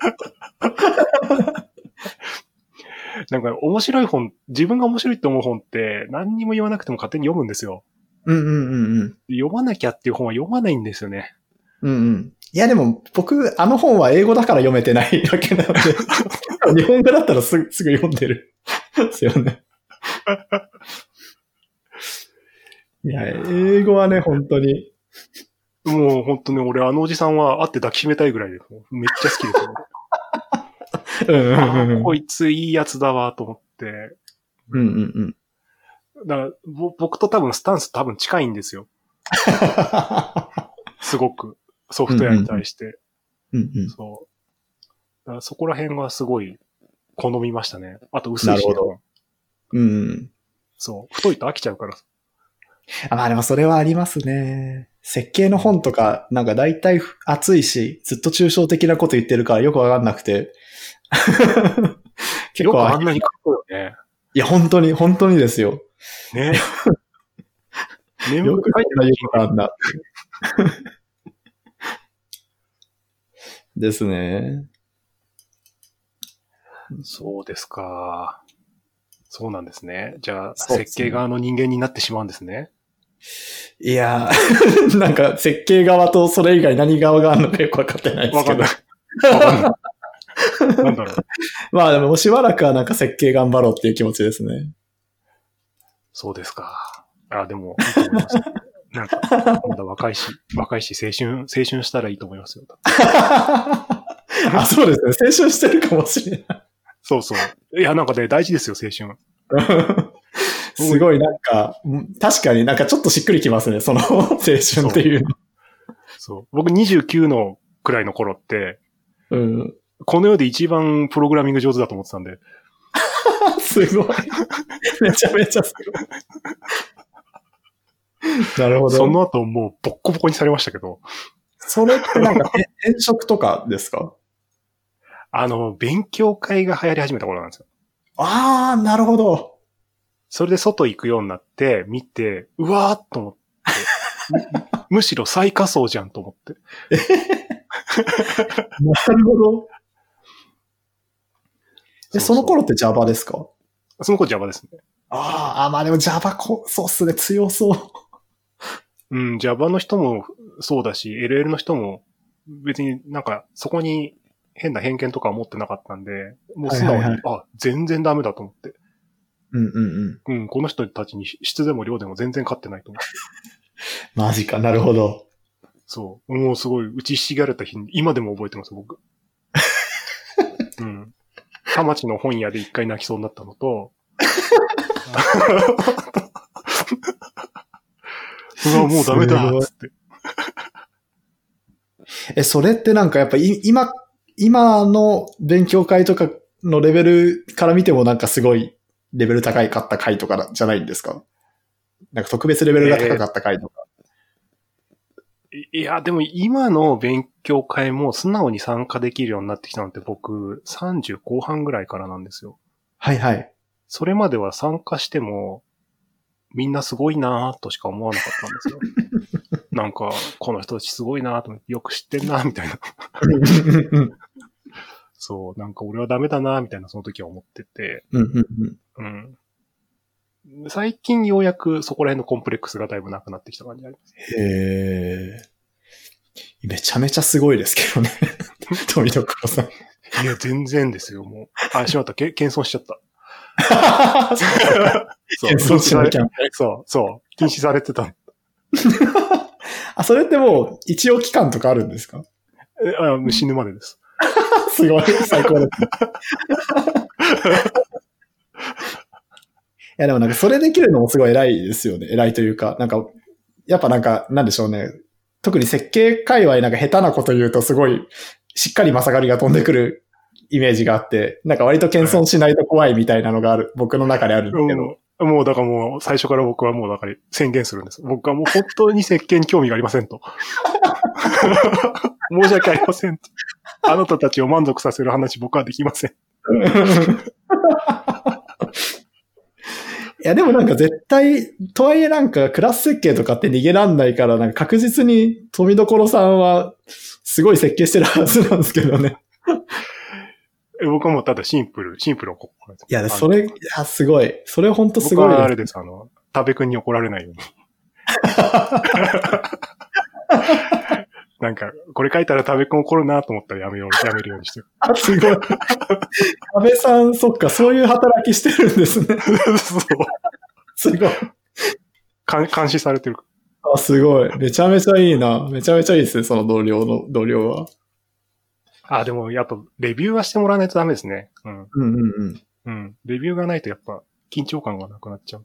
なんか面白い本、自分が面白いって思う本って何にも言わなくても勝手に読むんですよ。うんうんうんうん。読まなきゃっていう本は読まないんですよね。うんうん。いやでも僕、あの本は英語だから読めてないわけなので、日本語だったらすぐすぐ読んでる。ですよね。いや、英語はね、本当に。もう本当に俺あのおじさんは会って抱きしめたいぐらいです。めっちゃ好きですよ。うんうんあうんーこいついいやつだわと思って。うんうんうん。だからぼ僕と多分スタンス多分近いんですよ。すごく。ソフトウェアに対して。うんうん。そう。だからそこら辺はすごい好みましたね。あと薄いし、なるほどうんうん。そう。太いと飽きちゃうから。あまあでもそれはありますね。設計の本とか、なんか大体熱いし、ずっと抽象的なこと言ってるからよくわかんなくて。結構あんなに書くよね。いや、本当に、本当にですよ。ね。年 よく書いてな言うことあんだ。ですね。そうですか。そうなんですね。じゃあ、ね設計側の人間になってしまうんですね。いやー なんか設計側とそれ以外何側があるのかよくわかってないですけどわかんな。い。なんだろう。まあでももうしばらくはなんか設計頑張ろうっていう気持ちですね。そうですか。あ、でも、いいと思います。なんか、まだ若いし、若いし、青春、青春したらいいと思いますよ。あ、そうですね。青春してるかもしれない。そうそう。いや、なんかね、大事ですよ、青春。すごいなんか、確かになんかちょっとしっくりきますね。その青春っていうの。そう。僕29のくらいの頃って、うん。この世で一番プログラミング上手だと思ってたんで、すごい。めちゃめちゃすごい。なるほど。その後もうボッコボコにされましたけど、それってなんか え転職とかですか？あの、勉強会が流行り始めた頃なんですよ。ああ、なるほど。それで外行くようになって、見て、うわーっと思って、むむしろ最下層じゃんと思って。なるほど。え、その頃って Java ですか？その子 Java ですね。あーあ、まあでも Java こ、そうっすね、強そう。うん、Java の人もそうだし、LL の人も別になんかそこに変な偏見とかは持ってなかったんで、もう素直に、はいはいあ、全然ダメだと思って。うんうんうん。うん、この人たちに質でも量でも全然勝ってないと思って。マジか、なるほど。そう。もうすごい打ちひしがれた日に、今でも覚えてます、僕。うん。田町の本屋で一回泣きそうになったのと、うわ、もうダメだつって。え、それってなんかやっぱい今、今の勉強会とかのレベルから見てもなんかすごいレベル高いかった回とかじゃないんですか？なんか特別レベルが高かった回とか。いいや、でも今の勉強会も素直に参加できるようになってきたのって僕30後半ぐらいからなんですよ。はいはい。それまでは参加しても、みんなすごいなぁとしか思わなかったんですよ。なんか、この人たちすごいなぁとよく知ってんなぁみたいな。そう、なんか俺はダメだなぁみたいなその時は思ってて、うん。最近ようやくそこら辺のコンプレックスがだいぶなくなってきた感じあります。へえ。めちゃめちゃすごいですけどね。富所さん。いや、全然ですよ、もう。あ、しまった、け謙遜しちゃった。そう。そう、そう。禁止されてた。あ、それってもう一応期間とかあるんですか？えあ死ぬまでです。すごい、最高です。いやでもなんかそれできるのもすごい偉いですよね。偉いというか、なんか、やっぱなんか、なんでしょうね。特に設計界隈なんか下手なこと言うとすごい、しっかりまさがりが飛んでくるイメージがあって、なんか割と謙遜しないと怖いみたいなのがある、僕の中であるんですけど。もう、もうだからもう最初から僕はもうだから宣言するんです。僕はもう本当に設計に興味がありませんと。申し訳ありませんと。あなたたちを満足させる話僕はできません。いや、でもなんか絶対、とはいえなんかクラス設計とかって逃げらんないから、なんか確実に富所さんはすごい設計してるはずなんですけどね。え僕はもうただシンプル、シンプルをここいや、それ、いや、すごい。それほんとすごい。僕はあれです、あの、食べくんに怒られないように。なんか、これ書いたら食べくん怒るなと思ったらやめよう、やめるようにしてる。あすごい。安倍さん、そっか、そういう働きしてるんですね。そう。すごい。監監視されてる。あ、すごい。めちゃめちゃいいな。めちゃめちゃいいですね、その同僚の、同僚は。あ、でも、やっぱ、レビューはしてもらわないとダメですね。うん。うんうんうん。うん。レビューがないとやっぱ、緊張感がなくなっちゃう。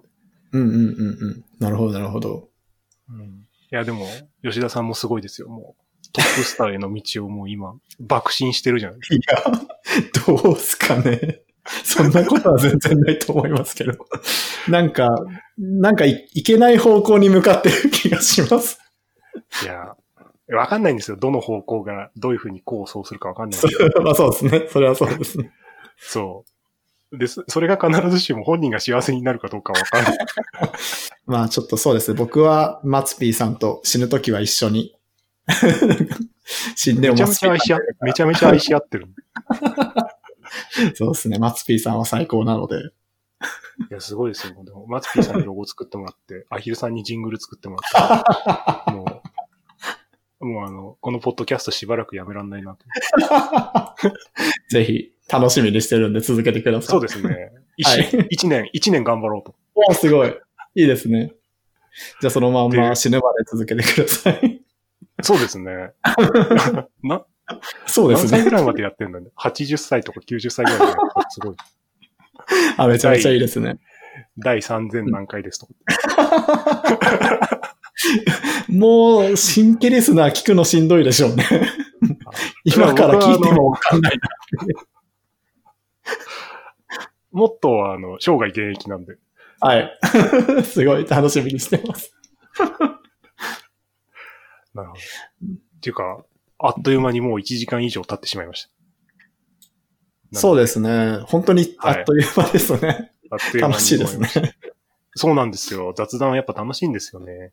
うんうんうんうん。なるほど、なるほど。うん。いや、でも、吉田さんもすごいですよ。もう、トップスターへの道をもう今、爆心してるじゃないですか。いや、どうすかね。そんなことは全然ないと思いますけど。なんか、なんかいいけない方向に向かってる気がします。いや、わかんないんですよ。どの方向がどういうふうに構想するかわかんないんそですけど。まあそうですね。それはそうですね。そう。で、そそれが必ずしも本人が幸せになるかどうかわかんない。まあちょっとそうですね。僕はマツピーさんと死ぬときは一緒に 死んでもめちゃめちゃ愛し合っめちゃめちゃ愛し合ってる。そうですね。マツピーさんは最高なので。いや、すごいですよ。でも、マツピーさんにロゴ作ってもらって、アヒルさんにジングル作ってもらって、もう、もうあの、このポッドキャストしばらくやめらんないなと。ぜひ、楽しみにしてるんで続けてください。そうですね。一 はい年、一年、一年頑張ろうと。おすごい。いいですね。じゃあそのまんまで死ぬまで続けてください。そうですね。な、そうですね。何歳ぐらいまでやってんだね。80歳とか90歳ぐらいまでやってるすごい。あ、めちゃめちゃいいですね。第3000何回ですとか。もう、新規リスナー聞くのしんどいでしょうね。今から聞いてもわかんないな。もっと、あの、生涯現役なんで。はい。すごい楽しみにしてます。なるほど。っていうか、あっという間にもう1時間以上経ってしまいました。そうですね。本当にあっという間ですね。あっという間に楽しいですね。そうなんですよ。雑談はやっぱ楽しいんですよね。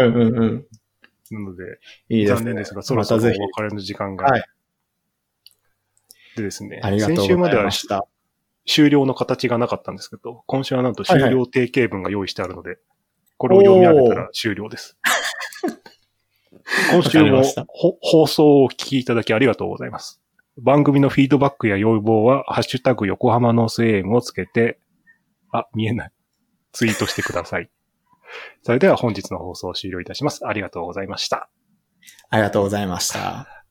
うんうんうん。なので、いいですね。残念ですが、そろそろお。別れの時間が。はいでですね、先週までは。終了の形がなかったんですけど、今週はなんと終了定型文が用意してあるので、これを読み上げたら終了です。今週も放送をお聞きいただきありがとうございます。番組のフィードバックや要望は、ハッシュタグ横浜ノース AM をつけて、あ、見えない。ツイートしてください。それでは本日の放送を終了いたします。ありがとうございました。ありがとうございました。